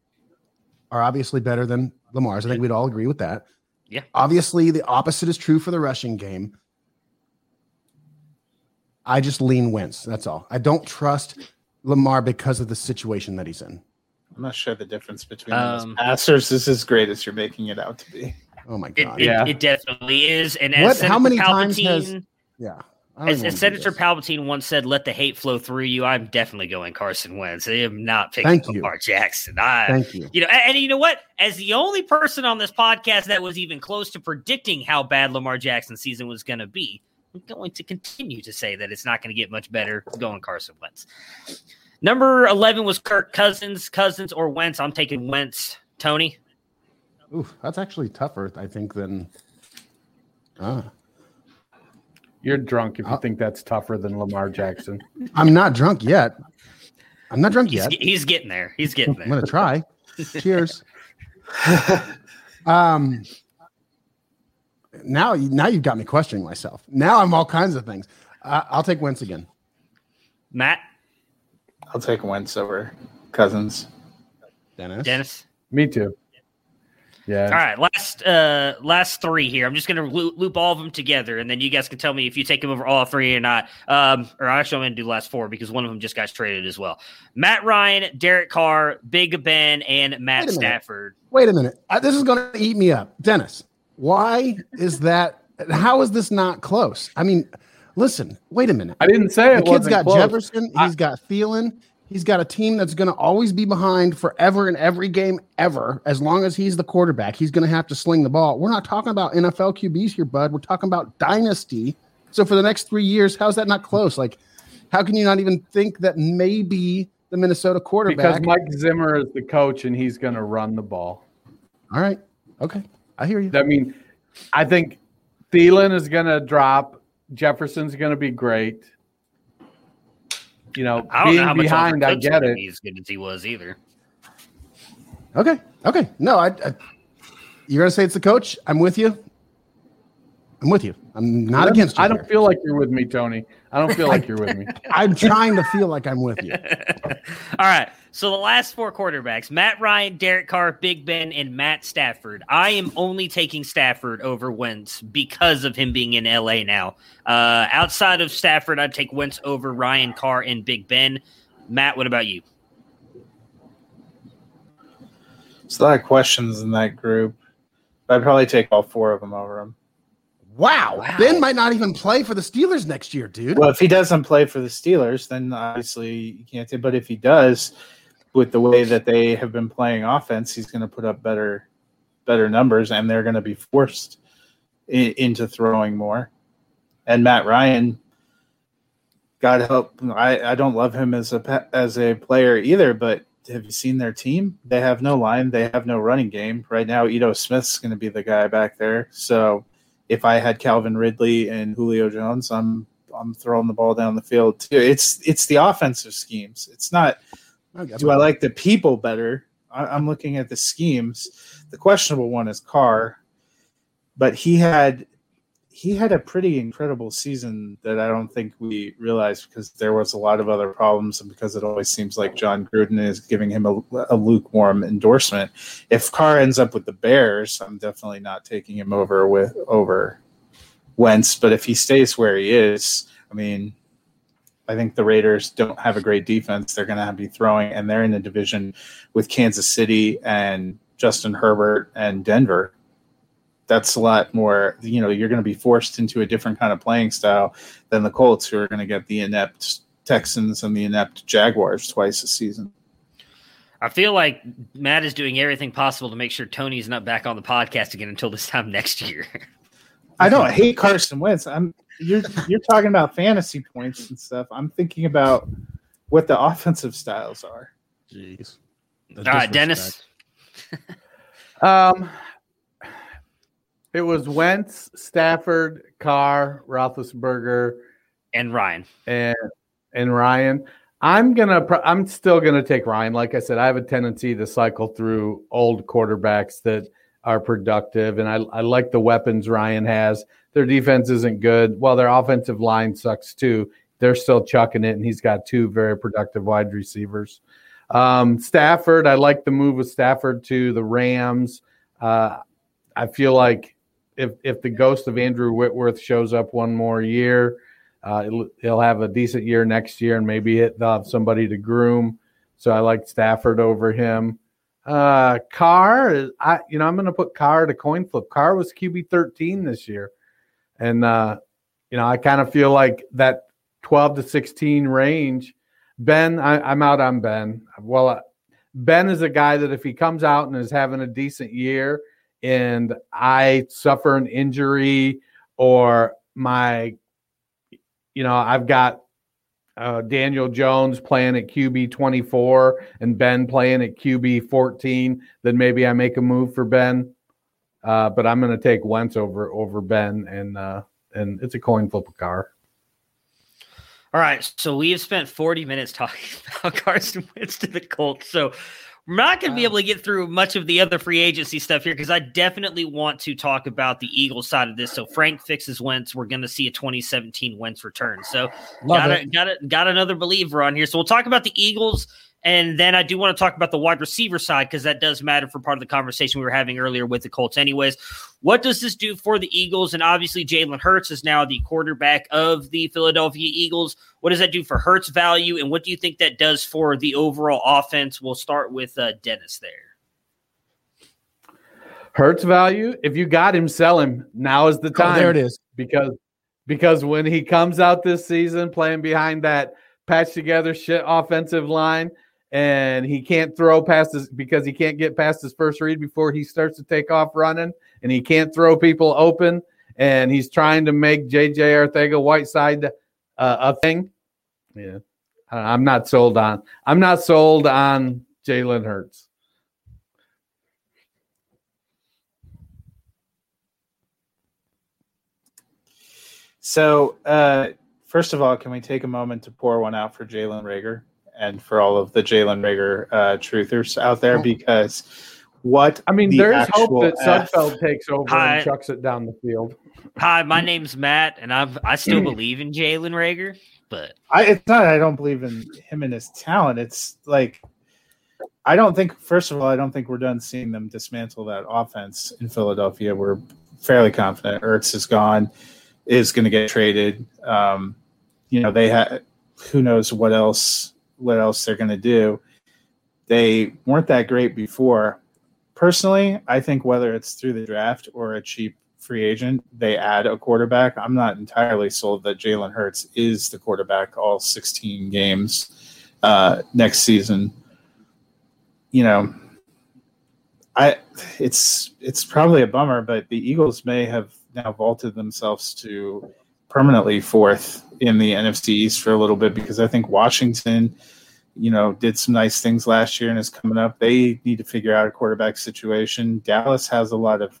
B: are obviously better than Lamar's. I think we'd all agree with that.
A: Yeah.
B: Obviously, the opposite is true for the rushing game. I just lean Wentz. That's all. I don't trust Lamar because of the situation that he's in.
C: I'm not sure the difference between them as
A: Um,
C: passers is as great as you're making it out to be.
B: Oh my god.
A: it,
D: Yeah.
A: it definitely is. And
B: What-
A: as
B: how
A: Senator
B: many times has- Yeah. I
A: as, as Senator
B: this.
A: Palpatine once said, "Let the hate flow through you." I'm definitely going Carson Wentz. I am not picking
B: Thank you.
A: Lamar Jackson. I,
B: Thank you.
A: You know, and, and you know what? As the only person on this podcast that was even close to predicting how bad Lamar Jackson's season was going to be, I'm going to continue to say that it's not going to get much better going Carson Wentz. Number 11 was Kirk Cousins, Cousins or Wentz. I'm taking Wentz. Tony?
B: Ooh, that's actually tougher, I think, than. Ah.
D: You're drunk if you
B: Uh,
D: think that's tougher than Lamar Jackson.
B: I'm not drunk yet. I'm not drunk
A: He's,
B: yet.
A: ge- he's getting there. He's getting there.
B: I'm gonna try. *laughs* Cheers. um. Now, now you've got me questioning myself. Now I'm all kinds of things. Uh, I'll take Wentz again.
A: Matt?
C: I'll take Wentz over Cousins.
B: Dennis.
A: Dennis?
D: Me too. Yeah.
A: All right, last uh last three here. I'm just gonna loop, loop all of them together, and then you guys can tell me if you take them over all three or not. Um, or actually, I'm gonna do the last four because one of them just got traded as well. Matt Ryan, Derek Carr, Big Ben, and Matt
B: Wait a minute.
A: Stafford.
B: Wait a minute. Uh, this is going to eat me up, Dennis. Why is that? How is this not close? I mean, listen. Wait a minute.
D: I didn't say
B: The
D: it
B: kid's
D: wasn't
B: got
D: close.
B: Jefferson.
D: I-
B: He's got Thielen. He's got a team that's going to always be behind forever in every game ever. As long as he's the quarterback, he's going to have to sling the ball. We're not talking about NFL QBs here, bud. We're talking about dynasty. So for the next three years, how's that not close? Like, how can you not even think that maybe the Minnesota quarterback? because?
D: Mike Zimmer is the coach and he's going to run the ball.
B: All right. Okay. I hear you.
D: I mean, I think Thielen is going to drop. Jefferson's going to be great. You know,
A: I don't know how
D: being
A: much
D: behind, I
A: Cook's
D: get
A: gonna
D: it.
A: be as good as he was either.
B: Okay. Okay. No, I, I you're gonna say it's the coach. I'm with you. I'm with you. I'm not against you.
D: I don't
B: here.
D: feel like you're with me, Tony. I don't feel like you're with me. *laughs*
B: I'm trying to feel like I'm with you. *laughs*
A: All right. So the last four quarterbacks: Matt Ryan, Derek Carr, Big Ben, and Matt Stafford. I am only taking Stafford over Wentz because of him being in LA now. Uh, outside of Stafford, I'd take Wentz over Ryan, Carr, and Big Ben. Matt, what about you?
C: There's a lot of questions in that group. I'd probably take all four of them over him.
B: Wow.
A: Wow.
B: Ben might not even play for the Steelers next year, dude.
C: Well, if he doesn't play for the Steelers, then obviously you can't. But if he does, with the way that they have been playing offense, he's going to put up better, better numbers, and they're going to be forced into throwing more. And Matt Ryan, God help, I, I don't love him as a as a player either. But have you seen their team? They have no line. They have no running game right now. Ito Smith's going to be the guy back there. So if I had Calvin Ridley and Julio Jones, I'm I'm throwing the ball down the field too. It's it's the offensive schemes. It's not. Do I like the people better? I, I'm looking at the schemes. The questionable one is Carr, but he had he had a pretty incredible season that I don't think we realized because there was a lot of other problems and because it always seems like Jon Gruden is giving him a, a lukewarm endorsement. If Carr ends up with the Bears, I'm definitely not taking him over with over Wentz. But if he stays where he is, I mean, I think the Raiders don't have a great defense. They're going to be throwing, and they're in a division with Kansas City and Justin Herbert and Denver. That's a lot more. You know, you're going to be forced into a different kind of playing style than the Colts, who are going to get the inept Texans and the inept Jaguars twice a season.
A: I feel like Matt is doing everything possible to make sure Tony's not back on the podcast again until this time next year. *laughs*
C: I don't hate Carson Wentz. I'm you're you're talking about fantasy points and stuff. I'm thinking about what the offensive styles are.
B: Jeez.
A: All right, Dennis.
D: Um, It was Wentz, Stafford, Carr, Roethlisberger,
A: and Ryan
D: and and Ryan. I'm gonna. I'm still gonna take Ryan. Like I said, I have a tendency to cycle through old quarterbacks that are productive, and I, I like the weapons Ryan has. Their defense isn't good. Well, their offensive line sucks too. They're still chucking it, and he's got two very productive wide receivers. Um, Stafford, I like the move with Stafford to the Rams. Uh, I feel like if if the ghost of Andrew Whitworth shows up one more year, uh, he'll have a decent year next year, and maybe they'll have somebody to groom. So I like Stafford over him. Uh, Carr, I you know I'm going to put Carr to coin flip. Carr was QB 13 this year, and uh, you know I kind of feel like that 12 to 16 range. Ben, I, am out on Ben. Well, uh, Ben is a guy that if he comes out and is having a decent year, and I suffer an injury or my, you know, I've got uh, Daniel Jones playing at QB 24 and Ben playing at QB 14, then maybe I make a move for Ben. Uh, but I'm going to take Wentz over over Ben, and uh, and it's a coin flip of Carr.
A: All right, so we have spent 40 minutes talking *laughs* about Carson Wentz to the Colts. So we're not going to wow. be able to get through much of the other free agency stuff here because I definitely want to talk about the Eagles side of this. So Frank fixes Wentz. We're going to see a 2017 Wentz return. So got a, got a, got another believer on here. So we'll talk about the Eagles and then I do want to talk about the wide receiver side because that does matter for part of the conversation we were having earlier with the Colts. Anyways, what does this do for the Eagles? And obviously, Jalen Hurts is now the quarterback of the Philadelphia Eagles. What does that do for Hurts' value? And what do you think that does for the overall offense? We'll start with uh, Dennis there.
D: Hurts value. If you got him, sell him. Now is the time.
B: Oh, there it is.
D: Because because when he comes out this season playing behind that patch together shit offensive line and he can't throw past his because he can't get past his first read before he starts to take off running, and he can't throw people open, and he's trying to make JJ Arcega Whiteside uh, a thing. Yeah, I'm not sold on. I'm not sold on Jalen Hurts.
C: So, uh, first of all, can we take a moment to pour one out for Jalen Reagor? And for all of the Jalen Reagor uh, truthers out there because what
D: I mean, the there's hope that Sudfeld takes over Hi. and chucks it down the field.
A: Hi, my name's Matt, and I've I still believe in Jalen Reagor, but
C: I, it's not I don't believe in him and his talent. It's like I don't think first of all, I don't think we're done seeing them dismantle that offense in Philadelphia. We're fairly confident Ertz is gone, is going to get traded. Um, you know, they had who knows what else what else they're going to do. They weren't that great before. Personally, I think whether it's through the draft or a cheap free agent, they add a quarterback. I'm not entirely sold that Jalen Hurts is the quarterback all 16 games uh, next season. You know, I it's it's probably a bummer, but the Eagles may have now vaulted themselves to permanently fourth in the NFC East for a little bit because I think Washington, you know, did some nice things last year and is coming up. They need to figure out a quarterback situation. Dallas has a lot of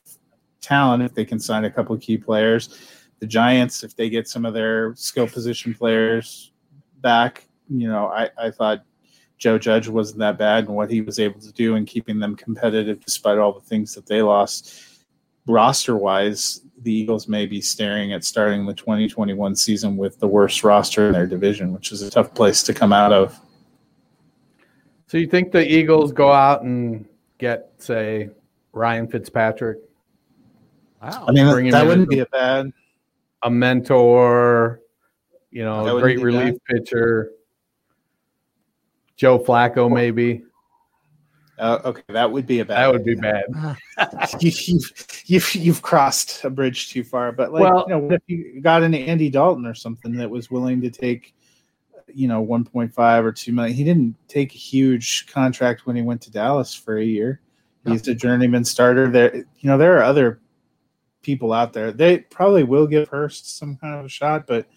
C: talent if they can sign a couple key players. The Giants, if they get some of their skill position players back, you know, I, I thought Joe Judge wasn't that bad and what he was able to do in keeping them competitive despite all the things that they lost. Roster wise, the Eagles may be staring at starting the 2021 season with the worst roster in their division, which is a tough place to come out of.
D: So you think the Eagles go out and get, say, Ryan Fitzpatrick?
C: Wow. I mean, that, that wouldn't be a bad
D: a mentor, you know, a great relief bad. pitcher. Joe Flacco, maybe.
C: Uh, okay, that would be a bad.
D: That would be bad. *laughs*
C: you, have you've, you've crossed a bridge too far. But like, well, you know, what if you got an Andy Dalton or something that was willing to take, you know, one point five or two million? He didn't take a huge contract when he went to Dallas for a year. He's a journeyman starter. There, you know, there are other people out there. They probably will give Hurts some kind of a shot, but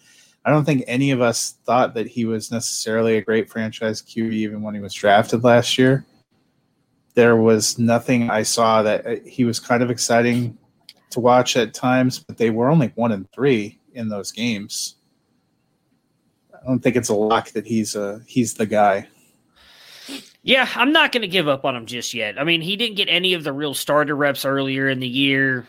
C: I don't think any of us thought that he was necessarily a great franchise QB even when he was drafted last year there was nothing I saw that uh, he was kind of exciting to watch at times, but they were only one and three in those games. I don't think it's a lock that he's uh he's the guy.
A: Yeah, I'm not going to give up on him just yet. I mean, he didn't get any of the real starter reps earlier in the year.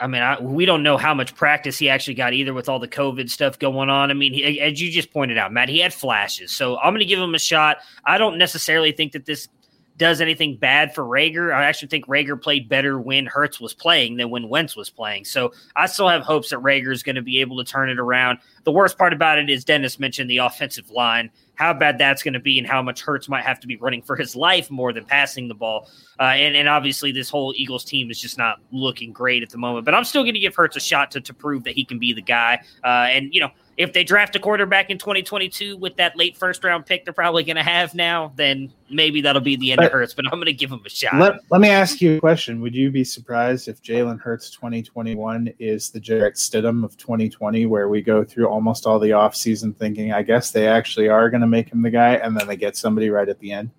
A: I mean, I, we don't know how much practice he actually got either with all the COVID stuff going on. I mean, he, as you just pointed out, Matt, he had flashes. So I'm going to give him a shot. I don't necessarily think that this does anything bad for Reagor. I actually think Reagor played better when Hurts was playing than when Wentz was playing. So I still have hopes that Reagor is going to be able to turn it around. The worst part about it is Dennis mentioned the offensive line, how bad that's going to be, and how much Hurts might have to be running for his life more than passing the ball. Uh, and, and obviously, this whole Eagles team is just not looking great at the moment. But I'm still going to give Hurts a shot to, to prove that he can be the guy. Uh, and, you know, if they draft a quarterback in 2022 with that late first round pick they're probably going to have now, then maybe that'll be the end
C: But-
A: of Hurts. But I'm going to give him a shot.
C: Let, let me ask you a question. Would you be surprised if Jalen Hurts 2021 is the Jarrett Stidham of 2020, where we go through almost all the offseason thinking, I guess they actually are going to make him the guy, and then they get somebody right at the end?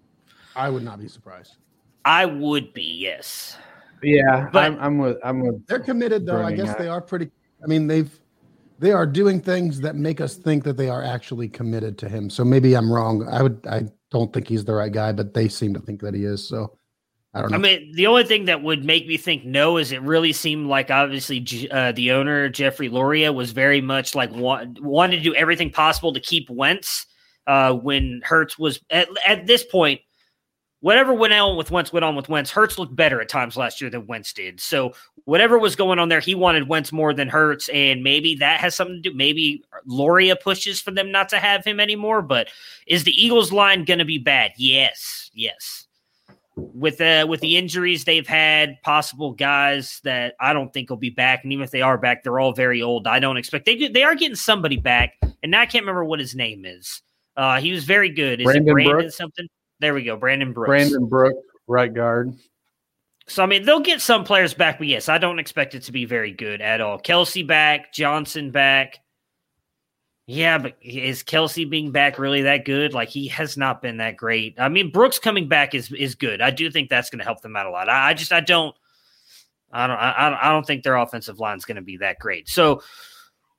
B: I would not be surprised.
A: I would be, yes.
D: Yeah,
A: But-
D: I'm, I'm with I'm with.
B: They're committed, though. I guess
D: up-
B: they are pretty. I mean, they've they are doing things that make us think that they are actually committed to him. So maybe I'm wrong. I would. I don't think he's the right guy, but they seem to think that he is. So I don't know.
A: I mean, the only thing that would make me think no is it really seemed like obviously uh, the owner Jeffrey Lurie was very much like want, wanted to do everything possible to keep Wentz uh, when Hurts was at, at this point. Whatever went on with Wentz went on with Wentz. Hurts looked better at times last year than Wentz did. So whatever was going on there, he wanted Wentz more than Hurts, and maybe that has something to do. Maybe Lurie pushes for them not to have him anymore. But is the Eagles line going to be bad? Yes, yes with uh with the injuries they've had, possible guys that I don't think will be back, and even if they are back, they're all very old. I don't expect they they are getting somebody back, and now I can't remember what his name is. Uh, he was very good. Is
D: Brandon
A: it Brandon
D: Brooks?
A: something? There we go, Brandon Brooks.
D: Brandon Brooks, right guard.
A: So I mean, they'll get some players back, but yes, I don't expect it to be very good at all. Kelce back, Johnson back. Yeah, but is Kelce being back really that good? Like he has not been that great. I mean, Brooks coming back is is good. I do think that's going to help them out a lot. I, I just I don't I don't I, don't- I don't think their offensive line is going to be that great. So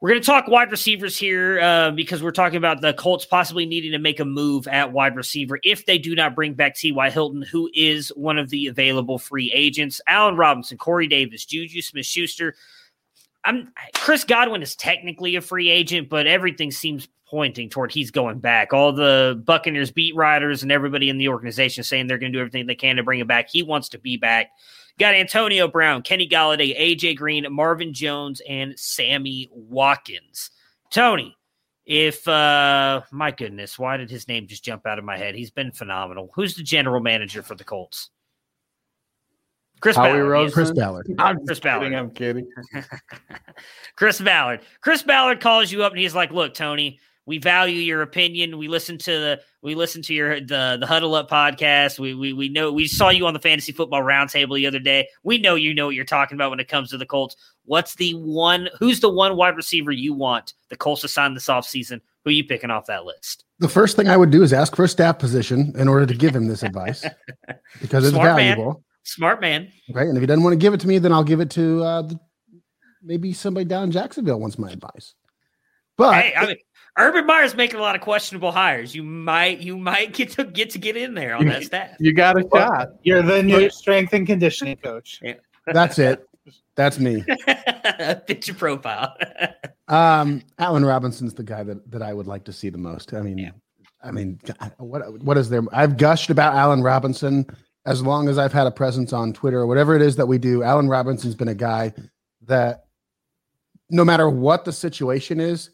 A: we're going to talk wide receivers here uh, because we're talking about the Colts possibly needing to make a move at wide receiver if they do not bring back T.Y. Hilton, who is one of the available free agents. Allen Robinson, Corey Davis, Juju Smith Schuster. I'm Chris Godwin is technically a free agent, but everything seems pointing toward he's going back. All the Buccaneers beat writers and everybody in the organization saying they're going to do everything they can to bring him back. He wants to be back. Got Antonio Brown, Kenny Golladay, AJ Green, Marvin Jones, and Sammy Watkins. Tony, if uh my goodness, why did his name just jump out of my head? He's been phenomenal. Who's the general manager for the Colts? Chris
D: Howie
A: Ballard.
D: Roseman?
B: Chris Ballard.
D: I'm
A: Chris
D: just kidding.
A: Ballard.
D: I'm kidding. *laughs*
A: Chris Ballard. Chris Ballard calls you up and he's like, "Look, Tony, we value your opinion. We listen to the we listen to your the the Huddle Up podcast. We we we know we saw you on the Fantasy Football Roundtable the other day. We know you know what you're talking about when it comes to the Colts. What's the one? Who's the one wide receiver you want the Colts to sign this offseason? Who are you picking off that list?
B: The first thing I would do is ask for a staff position in order to give him this advice *laughs* because it's
A: Smart man.
B: valuable.
A: Smart man.
B: Right. And if he doesn't want to give it to me, then I'll give it to uh, maybe somebody down in Jacksonville wants my advice. But
A: hey, I mean, Urban Meyer's making a lot of questionable hires. You might you might get to get to get in there on that staff.
D: You got a shot.
C: You're the new strength and conditioning coach.
B: that's it. That's me. *laughs*
A: Picture profile. *laughs*
B: Um, Allen Robinson's the guy that, that I would like to see the most. I mean, I mean, what what is there? I've gushed about Allen Robinson as long as I've had a presence on Twitter or whatever it is that we do. Allen Robinson's been a guy that no matter what the situation is,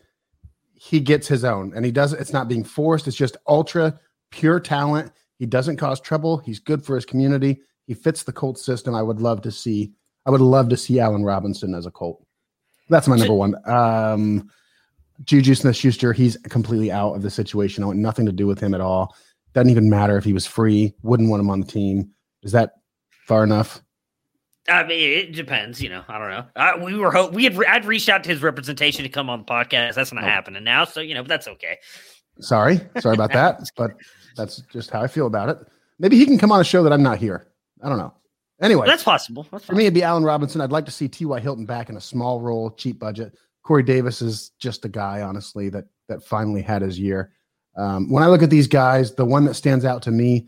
B: he gets his own, and he does. It's not being forced. It's just ultra pure talent. He doesn't cause trouble. He's good for his community. He fits the Colt system. I would love to see. I would love to see Allen Robinson as a Colt. That's my number one. Um, Juju Smith Schuster, he's completely out of the situation. I want nothing to do with him at all. Doesn't even matter if he was free. Wouldn't want him on the team. Is that far enough?
A: I mean, it depends. You know, I don't know. I, we were hope we had. re- I'd reached out to his representation to come on the podcast. That's not
B: Oh.
A: happening now. So you know, but that's okay.
B: Sorry, sorry about that, *laughs* but that's just how I feel about it. Maybe he can come on a show that I'm not here. I don't know. Anyway,
A: That's possible. That's
B: for me, it'd be Allen Robinson. I'd like to see T.Y. Hilton back in a small role, cheap budget. Corey Davis is just a guy, honestly, that that finally had his year. Um, when I look at these guys, the one that stands out to me,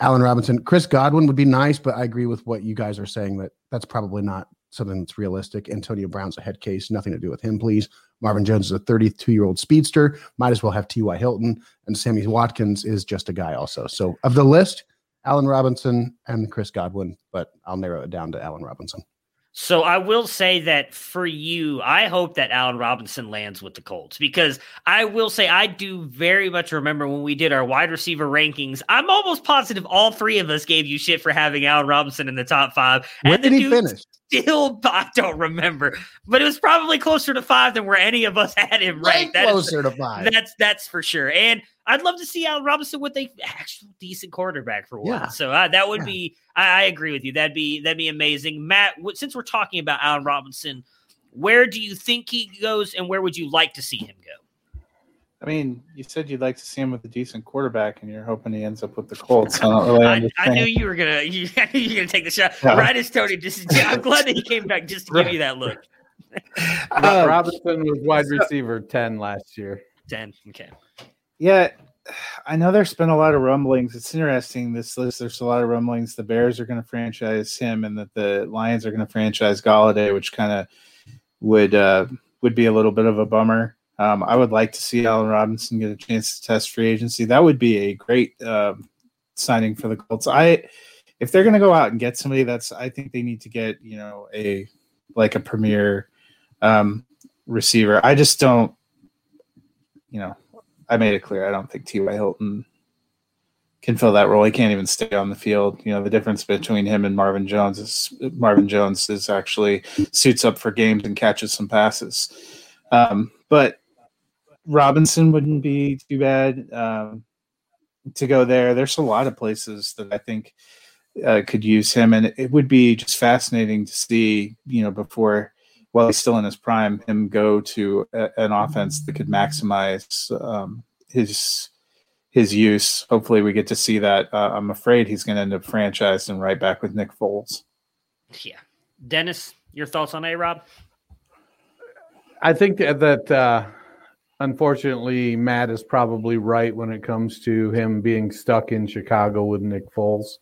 B: Allen Robinson, Chris Godwin would be nice, but I agree with what you guys are saying that that's probably not something that's realistic. Antonio Brown's a head case, nothing to do with him, please. Marvin Jones is a 32 year old speedster, might as well have T.Y. Hilton, and Sammy Watkins is just a guy, also. So, of the list, Allen Robinson and Chris Godwin, but I'll narrow it down to Allen Robinson.
A: So I will say that for you, I hope that Allen Robinson lands with the Colts because I will say I do very much remember when we did our wide receiver rankings. I'm almost positive all three of us gave you shit for having Allen Robinson in the top five.
B: Where
A: and
B: did he finish?
A: Still, *laughs* I don't remember, but it was probably closer to five than where any of us had him right. That is-
B: closer to five.
A: that's that's for sure. And I'd love to see Allen Robinson with a actual decent quarterback for once.
B: Yeah.
A: So uh, that would
B: Yeah.
A: be. I, I agree with you. That'd be that'd be amazing. Matt, w- since we're talking about Allen Robinson, where do you think he goes, and where would you like to see him go?
C: I mean, you said you'd like to see him with a decent quarterback, and you're hoping he ends up with the Colts. I don't really *laughs*
A: I,
C: understand.
A: I knew you were gonna *laughs* you, I knew you were gonna take the shot.
C: Yeah.
A: Right as Tony just. *laughs* I'm glad that he came back just to give you that look.
D: Ro- Robinson was wide receiver 10 last year.
A: Ten. Okay.
C: Yeah, I know there's been a lot of rumblings. It's interesting this list. There's a lot of rumblings. The Bears are going to franchise him, and that the Lions are going to franchise Golladay, which kind of would uh, would be a little bit of a bummer. Um, I would like to see Allen Robinson get a chance to test free agency. That would be a great um signing for the Colts. I if they're going to go out and get somebody, that's I think they need to get you know a like a premier um, receiver. I just don't, you know, I made it clear. I don't think T.Y. Hilton can fill that role. He can't even stay on the field. You know, the difference between him and Marvin Jones is Marvin Jones is actually suits up for games and catches some passes. Um, but Robinson wouldn't be too bad um, to go there. There's a lot of places that I think uh, could use him, and it would be just fascinating to see. You know, before while he's still in his prime, him go to a, an offense that could maximize um, his his use. Hopefully, we get to see that. Uh, I'm afraid he's going to end up franchised and right back with Nick Foles.
A: Yeah. Dennis, your thoughts on A Rob?
D: I think that, that uh, unfortunately Matt is probably right when it comes to him being stuck in Chicago with Nick Foles.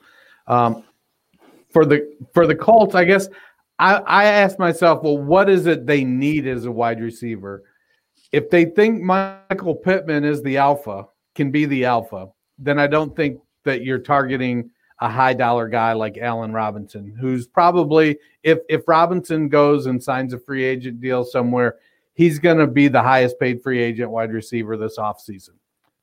D: Um, for the for the Colts, I guess I, I asked myself, well, what is it they need as a wide receiver? If they think Michael Pittman is the alpha, can be the alpha, then I don't think that you're targeting a high dollar guy like Allen Robinson, who's probably if if Robinson goes and signs a free agent deal somewhere, he's going to be the highest paid free agent wide receiver this offseason.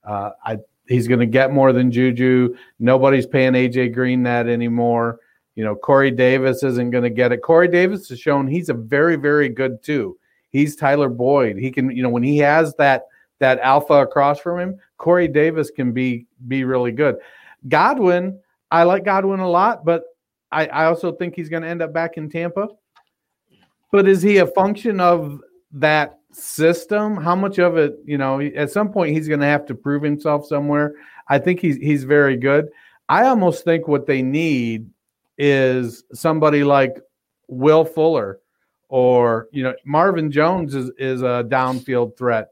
D: Uh, I he's going to get more than Juju. Nobody's paying AJ Green that anymore. You know, Corey Davis isn't going to get it. Corey Davis has shown he's a very, very good too. He's Tyler Boyd. He can, you know, when he has that that alpha across from him, Corey Davis can be be really good. Godwin, I like Godwin a lot, but I, I also think he's going to end up back in Tampa. But is he a function of that system? How much of it, you know, at some point he's going to have to prove himself somewhere. I think he's he's very good. I almost think what they need is somebody like Will Fuller or you know Marvin Jones is is a downfield threat.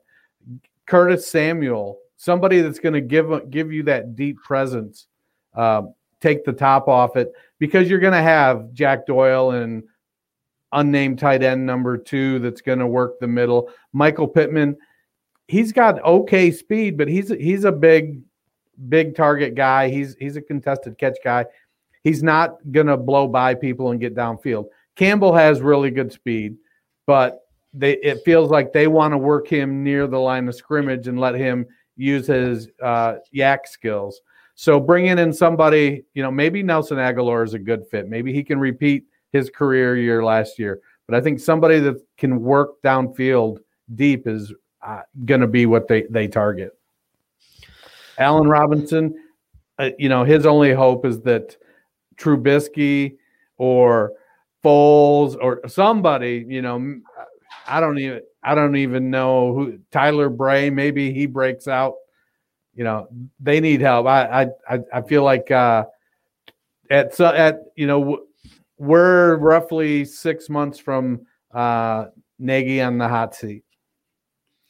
D: Curtis Samuel, somebody that's going to give give you that deep presence, um, take the top off it because you're going to have Jack Doyle and unnamed tight end number two that's going to work the middle. Michael Pittman, he's got okay speed, but he's he's a big big target guy. He's he's a contested catch guy. He's not going to blow by people and get downfield. Campbell has really good speed, but they it feels like they want to work him near the line of scrimmage and let him use his uh, YAC skills. So bringing in somebody, you know, maybe Nelson Agholor is a good fit. Maybe he can repeat his career year last year. But I think somebody that can work downfield deep is uh, going to be what they they target. Allen Robinson, uh, you know, his only hope is that Trubisky or Foles or somebody, you know, I don't even I don't even know who Tyler Bray. Maybe he breaks out. You know, they need help. I I I feel like uh, at so at you know we're roughly six months from uh, Nagy on the hot seat.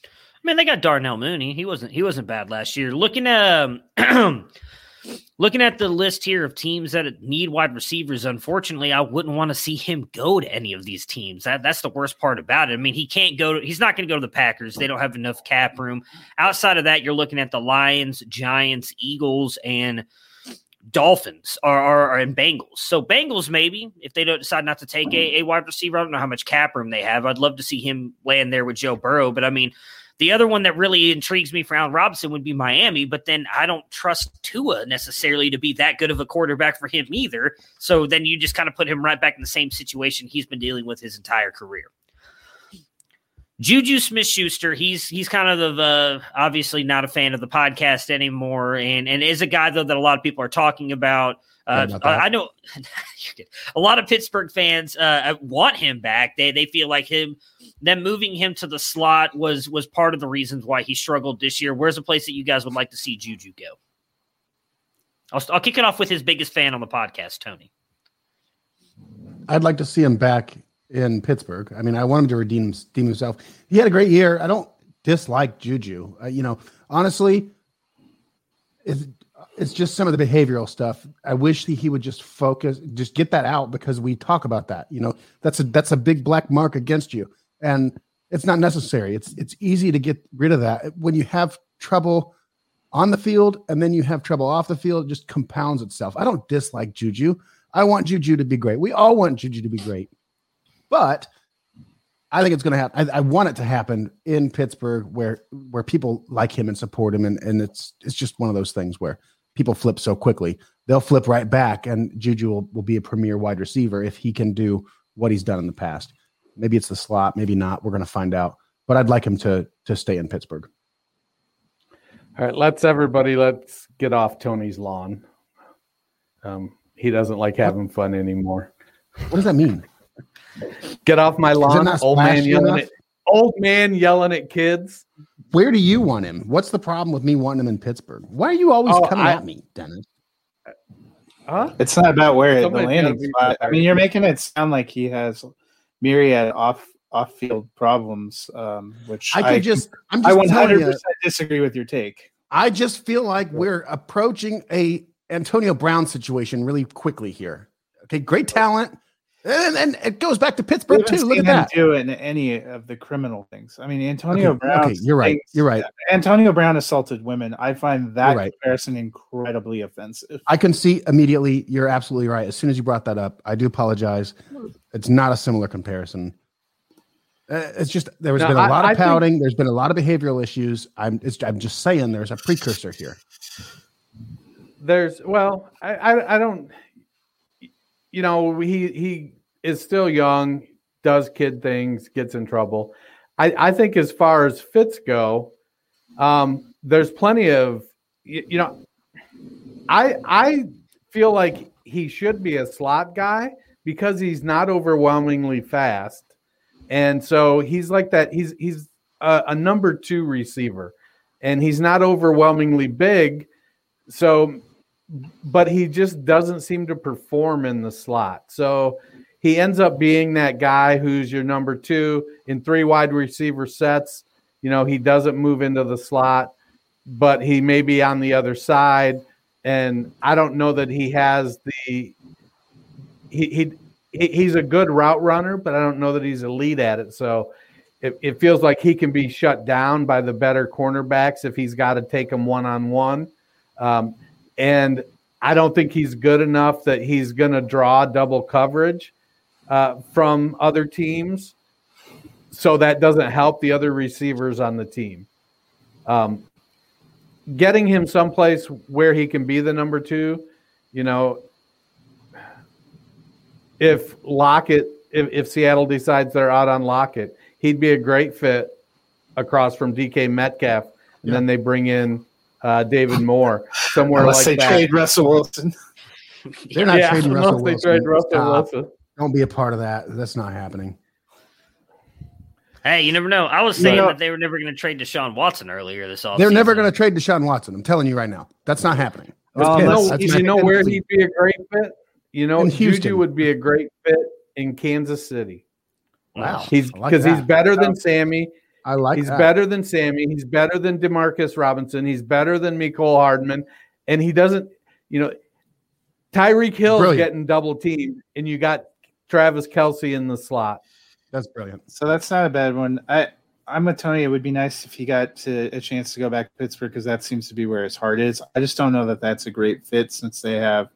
A: I mean, they got Darnell Mooney. He wasn't he wasn't bad last year. Looking at um, *clears throat* looking at the list here of teams that need wide receivers, unfortunately, I wouldn't want to see him go to any of these teams. That that's the worst part about it. I mean, he can't go to he's not going to go to the Packers. They don't have enough cap room. Outside of that, you're looking at the Lions, Giants, Eagles, and Dolphins are, are, are in Bengals. So Bengals maybe if they don't decide not to take a, a wide receiver. I don't know how much cap room they have. I'd love to see him land there with Joe Burrow, but I mean the other one that really intrigues me for Allen Robinson would be Miami, but then I don't trust Tua necessarily to be that good of a quarterback for him either. So then you just kind of put him right back in the same situation he's been dealing with his entire career. Juju Smith Schuster, he's he's kind of uh, obviously not a fan of the podcast anymore, and and is a guy though that a lot of people are talking about. Uh, I. I know *laughs* a lot of Pittsburgh fans uh, want him back. They they feel like him them moving him to the slot was was part of the reasons why he struggled this year. Where's a place that you guys would like to see Juju go? I'll, I'll kick it off with his biggest fan on the podcast, Tony.
B: I'd like to see him back in Pittsburgh. I mean, I want him to redeem, redeem himself. He had a great year. I don't dislike Juju. Uh, you know, honestly, it's, it's just some of the behavioral stuff. I wish that he would just focus, just get that out because we talk about that. You know, that's a that's a big black mark against you, and it's not necessary. It's it's easy to get rid of that when you have trouble on the field and then you have trouble off the field. It just compounds itself. I don't dislike Juju. I want Juju to be great. We all want Juju to be great, but I think it's going to happen. I, I want it to happen in Pittsburgh, where where people like him and support him, and and it's it's just one of those things where people flip so quickly. They'll flip right back, and Juju will, will be a premier wide receiver if he can do what he's done in the past. Maybe it's the slot, maybe not. We're going to find out. But I'd like him to to stay in Pittsburgh.
D: All right, let's everybody let's get off Tony's lawn. Um, he doesn't like having fun anymore.
B: What does that mean? *laughs*
D: Get off my lawn, old man yelling
B: enough?
D: at old man yelling at kids.
B: Where do you want him? What's the problem with me wanting him in Pittsburgh? Why are you always
D: Oh,
B: coming
D: I-
B: at me, Dennis?
D: Huh?
C: It's not about where the landing spot. I mean, you're making it sound like he has myriad off off field problems, um, which
B: I could just, I'm
C: I
B: just
C: 100
B: telling you,
C: percent disagree with your take.
B: I just feel like we're approaching a Antonio Brown situation really quickly here. Okay, great talent, and, and it goes back to Pittsburgh too. Look at that.
C: do in any of the criminal things. I mean, Antonio
B: Okay,
C: Brown.
B: okay, you're right. You're right.
C: Antonio Brown assolted women. I find that
B: right.
C: comparison incredibly offensive.
B: I can see immediately. You're absolutely right. As soon as you brought that up, I do apologize. It's not a similar comparison. Uh, it's just there has
D: No,
B: been a lot
D: I
B: of
D: think-
B: pouting. There's been a lot of behavioral issues. I'm it's, I'm just saying there's a precursor here.
D: There's well, I, I I don't you know, he he is still young, does kid things, gets in trouble. I, I think as far as fits go, um, there's plenty of you, you know, I I feel like he should be a slot guy because he's not overwhelmingly fast. And so he's like that. He's he's a, a number two receiver, and he's not overwhelmingly big. So, but he just doesn't seem to perform in the slot. So he ends up being that guy who's your number two in three wide receiver sets. You know, he doesn't move into the slot, but he may be on the other side. And I don't know that he has the he he he- he's a good route runner, but I don't know that he's elite at it. So it, it feels like he can be shut down by the better cornerbacks if he's got to take them one on one. Um, and I don't think he's good enough that he's going to draw double coverage uh, from other teams. So that doesn't help the other receivers on the team. Um, getting him someplace where he can be the number two, you know, if Lockett, if, if Seattle decides they're out on Lockett, he'd be a great fit across from DK Metcalf. And then they bring in uh, David Moore somewhere
C: Unless
D: like
C: they
D: that.
C: trade Russell Wilson. *laughs*
B: They're not
D: Yeah,
B: trading
D: unless
B: Russell
D: they trade Russell Wilson.
B: Don't be a part of that. That's not happening.
A: Hey, you never know. I was
B: You
A: saying
B: know-
A: that they were never going to trade Deshaun Watson earlier this offseason.
B: They're never going to trade Deshaun Watson. I'm telling you right now. That's not happening.
D: Well,
B: That's um,
D: no,
B: That's
D: you know where he'd be a great fit? You know,
B: Houston.
D: Juju would be a great fit in Kansas City.
B: Wow.
D: He's
B: I like
D: because he's better than Sammy.
B: I like
D: he's
B: that.
D: better than Sammy. He's better than Demarcus Robinson. He's better than Mecole Hardman. And he doesn't, you know, Tyreek Hill
B: Brilliant.
D: getting double teamed, and you got Travis Kelce in the slot.
B: That's brilliant.
C: So that's not a bad one. I I'm with Tony. It would be nice if he got to a chance to go back to Pittsburgh because that seems to be where his heart is. I just don't know that that's a great fit since they have,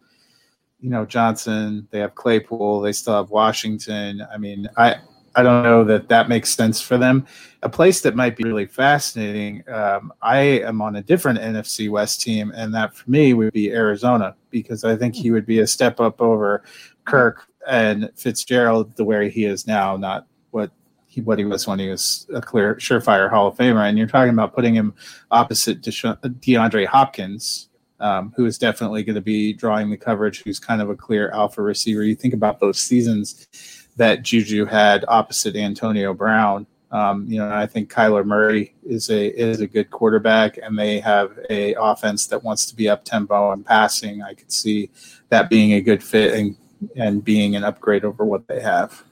C: you know, Johnson, they have Claypool, they still have Washington. I mean, I I don't know that that makes sense for them. A place that might be really fascinating. Um, I am on a different NFC West team, and that for me would be Arizona because I think he would be a step up over Kirk and Fitzgerald the way he is now, not what he what he was when he was a clear surefire Hall of Famer. And you're talking about putting him opposite Desha- DeAndre Hopkins, um, who is definitely going to be drawing the coverage, who's kind of a clear alpha receiver. You think about those seasons that Juju had opposite Antonio Brown. Um, you know, I think Kyler Murray is a is a good quarterback, and they have a offense that wants to be up tempo and passing. I could see that being a good fit and and being an upgrade over what they have.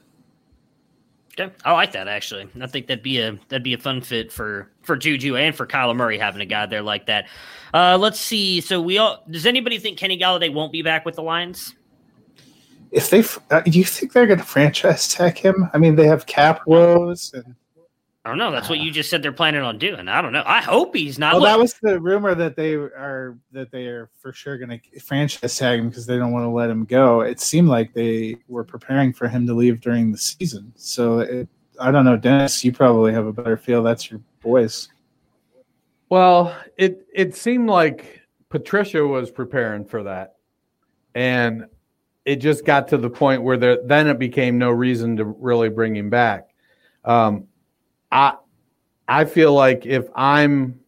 A: Okay, I like that actually. I think that'd be a that'd be a fun fit for for Juju and for Kyler Murray having a guy there like that. Uh, let's see. So we all does anybody think Kenny Golladay won't be back with the Lions?
C: If they, uh, do you think they're going to franchise tag him? I mean, they have cap woes, and
A: I don't know. That's what you just said they're planning on doing. I don't know. I hope he's not.
C: well,
A: Look,
C: that was the rumor that they are that they are for sure going to franchise tag him because they don't want to let him go. It seemed like they were preparing for him to leave during the season. So it, I don't know, Dennis. You probably have a better feel. That's your voice.
D: Well, it it seemed like Patricia was preparing for that, and it just got to the point where there then it became no reason to really bring him back. Um, I I feel like if I'm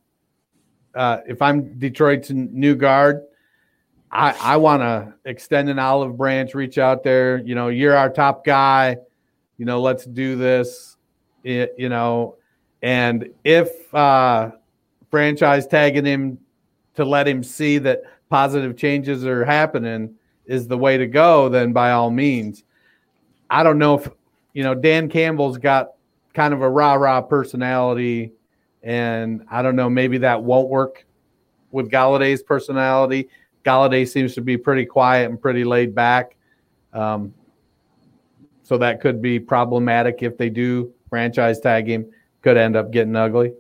D: uh, if I'm Detroit's new guard, I I want to extend an olive branch, reach out there. You know, you're our top guy. You know, let's do this. It, you know, and if uh, franchise tagging him to let him see that positive changes are happening is the way to go, then by all means. I don't know if you know Dan Campbell's got kind of a rah rah personality, and I don't know maybe that won't work with Golladay's personality. Golladay seems to be pretty quiet and pretty laid back, um, so that could be problematic if they do franchise tag him. Could end up getting ugly.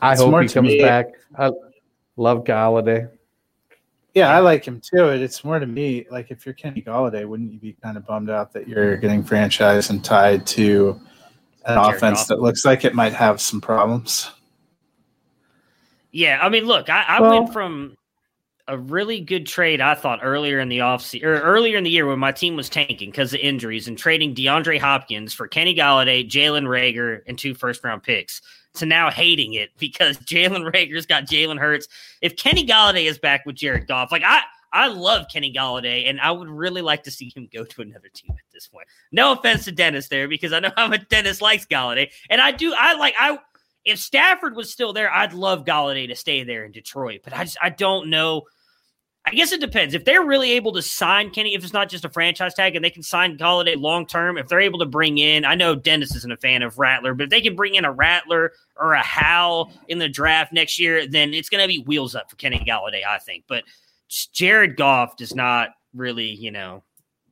D: I
C: It's
D: hope he comes
C: me-
D: back. I love Golladay.
C: Yeah, I like him too. It's more to me like if you're Kenny Golladay, wouldn't you be kind of bummed out that you're getting franchised and tied to an
A: Jared
C: offense
A: Goff.
C: that looks like it might have some problems?
A: Yeah, I mean, look, I, I
C: Well-
A: went from a really good trade I thought earlier in the offseason or earlier in the year when my team was tanking because of injuries and trading DeAndre Hopkins for Kenny Golladay, Jalen Reagor, and two first round picks to now hating it *laughs* because Jalen Reagor's got Jalen Hurts. If Kenny Golladay is back with Jared Goff, like I I love Kenny Golladay, and I would really like to see him go to another team at this point. No offense to Dennis there, because I know *laughs* how much Dennis likes Golladay, and I do. I like I if Stafford was still there, I'd love Golladay to stay there in Detroit. But I just I don't know. I guess it depends. If they're really able to sign Kenny, if it's not just a franchise tag and they can sign Golladay long term, if they're able to bring in, I know Dennis isn't a fan of Rattler, but if they can bring in a Rattler or a Howell in the draft next year, then it's going to be wheels up for Kenny Golladay, I think. But Jared Goff does not really, you know,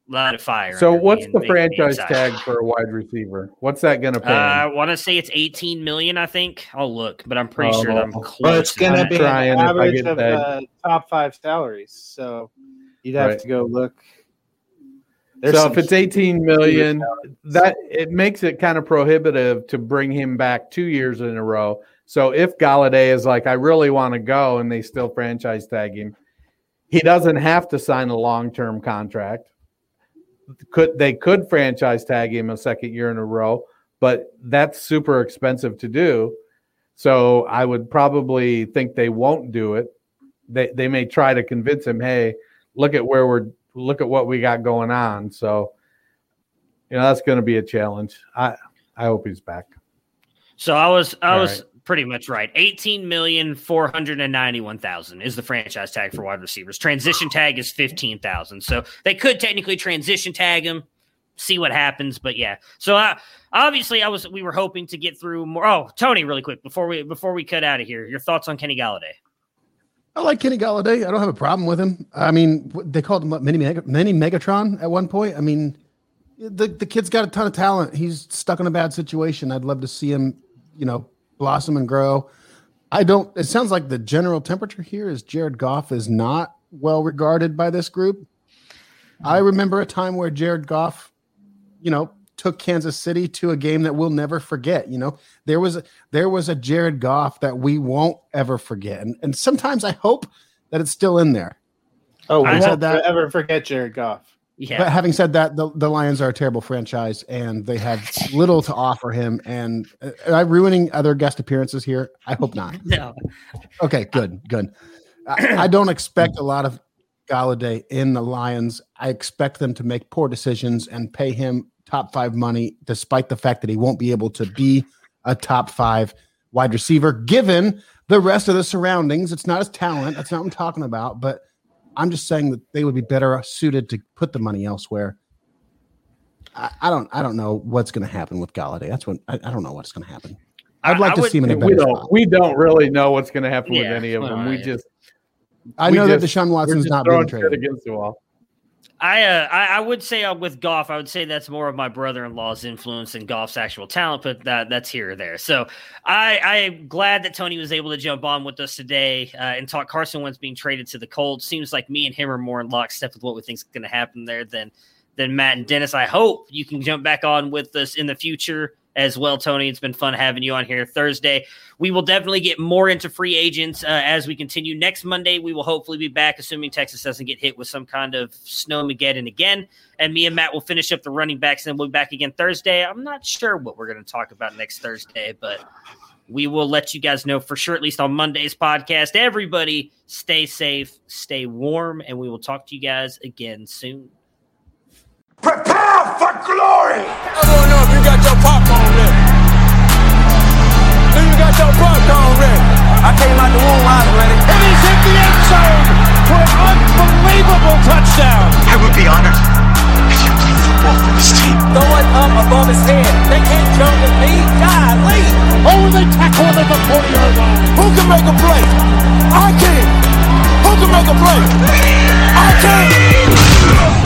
A: light a fire.
D: So what's
A: and
D: the franchise
A: excited.
D: tag for a wide receiver? What's that going to
A: Uh,
D: pay?
A: I want to say it's 18 million. I think I'll look, but I'm pretty
D: Oh,
A: sure that I'm close.
C: Well, it's going to be an average of
D: tagged.
C: uh, top five salaries. So you'd have
D: Right.
C: to go look. There's
D: so if it's 18 million, that it makes it kind of prohibitive to bring him back two years in a row. So if Golladay is like, I really want to go, and they still franchise tag him, he doesn't have to sign a long term contract. Could they could franchise tag him a second year in a row, but that's super expensive to do. So I would probably think they won't do it. They they may try to convince him, hey, look at where we're look at what we got going on. So you know that's going to be a challenge. I I hope he's back.
A: So I was I
D: All
A: was
D: right.
A: Pretty much right. Eighteen million four hundred and ninety-one thousand is the franchise tag for wide receivers. Transition tag is fifteen thousand. So they could technically transition tag him, see what happens. But yeah. So obviously, I was we were hoping to get through more. Oh, Tony, really quick before we before we cut out of here, your thoughts on Kenny Golladay?
B: I like Kenny Golladay. I don't have a problem with him. I mean, they called him mini mini Megatron at one point. I mean, the the kid's got a ton of talent. He's stuck in a bad situation. I'd love to see him, you know, blossom and grow. I don't. It sounds like the general temperature here is Jared Goff is not well regarded by this group. I remember a time where Jared Goff, you know, took Kansas City to a game that we'll never forget. You know, there was a, there was a Jared Goff that we won't ever forget, and, and sometimes I hope that it's still in there.
C: Oh, we won't
B: that.
C: ever forget Jared Goff.
A: Yeah.
B: But having said that, the, the Lions are a terrible franchise, and they have *laughs* little to offer him. And uh, am I ruining other guest appearances here? I hope not. *laughs*
A: no.
B: Okay, good, good. I, I don't expect a lot of Golladay in the Lions. I expect them to make poor decisions and pay him top five money, despite the fact that he won't be able to be a top five wide receiver, given the rest of the surroundings. It's not his talent. That's not what I'm talking about. But I'm just saying that they would be better suited to put the money elsewhere. I, I don't. I don't know what's going to happen with Golladay. That's what I, I don't know what's going to happen. I'd like
A: I
B: to
A: would-
B: see him in a
D: we
B: better
D: don't
B: spot.
D: we don't really know what's going to happen with any of
A: well,
D: them. We just
B: I
D: we
B: know that
D: just-
B: Deshaun
D: we're
B: Watson's not being
D: throwing shit
B: traded.
D: against the wall.
A: I, uh, I I would say uh, with Goff, I would say that's more of my brother-in-law's influence than Goff's actual talent, but that that's here or there. So I I'm glad that Tony was able to jump on with us today uh, and talk Carson Wentz being traded to the Colts. Seems like me and him are more in lockstep with what we think is going to happen there than than Matt and Dennis. I hope you can jump back on with us in the future as well, Tony. It's been fun having you on here Thursday. We will definitely get more into free agents uh, as we continue. Next Monday, we will hopefully be back, assuming Texas doesn't get hit with some kind of snowmageddon again. And me and Matt will finish up the running backs, and then we'll be back again Thursday. I'm not sure what we're going to talk about next Thursday, but we will let you guys know for sure, at least on Monday's podcast. Everybody, stay safe, stay warm, and we will talk to you guys again soon.
E: Prepare for glory!
F: I wanna know if you got your popcorn
E: I came out the womb, I was ready.
F: And he's hit the end zone for an unbelievable touchdown.
E: I would be honored if you played football for this team.
F: Throw it up above his head. They can't jump with me. Golly. Oh, they tackle him at the 40 yard line. Who can make a play? I can. Who can make a play? I can.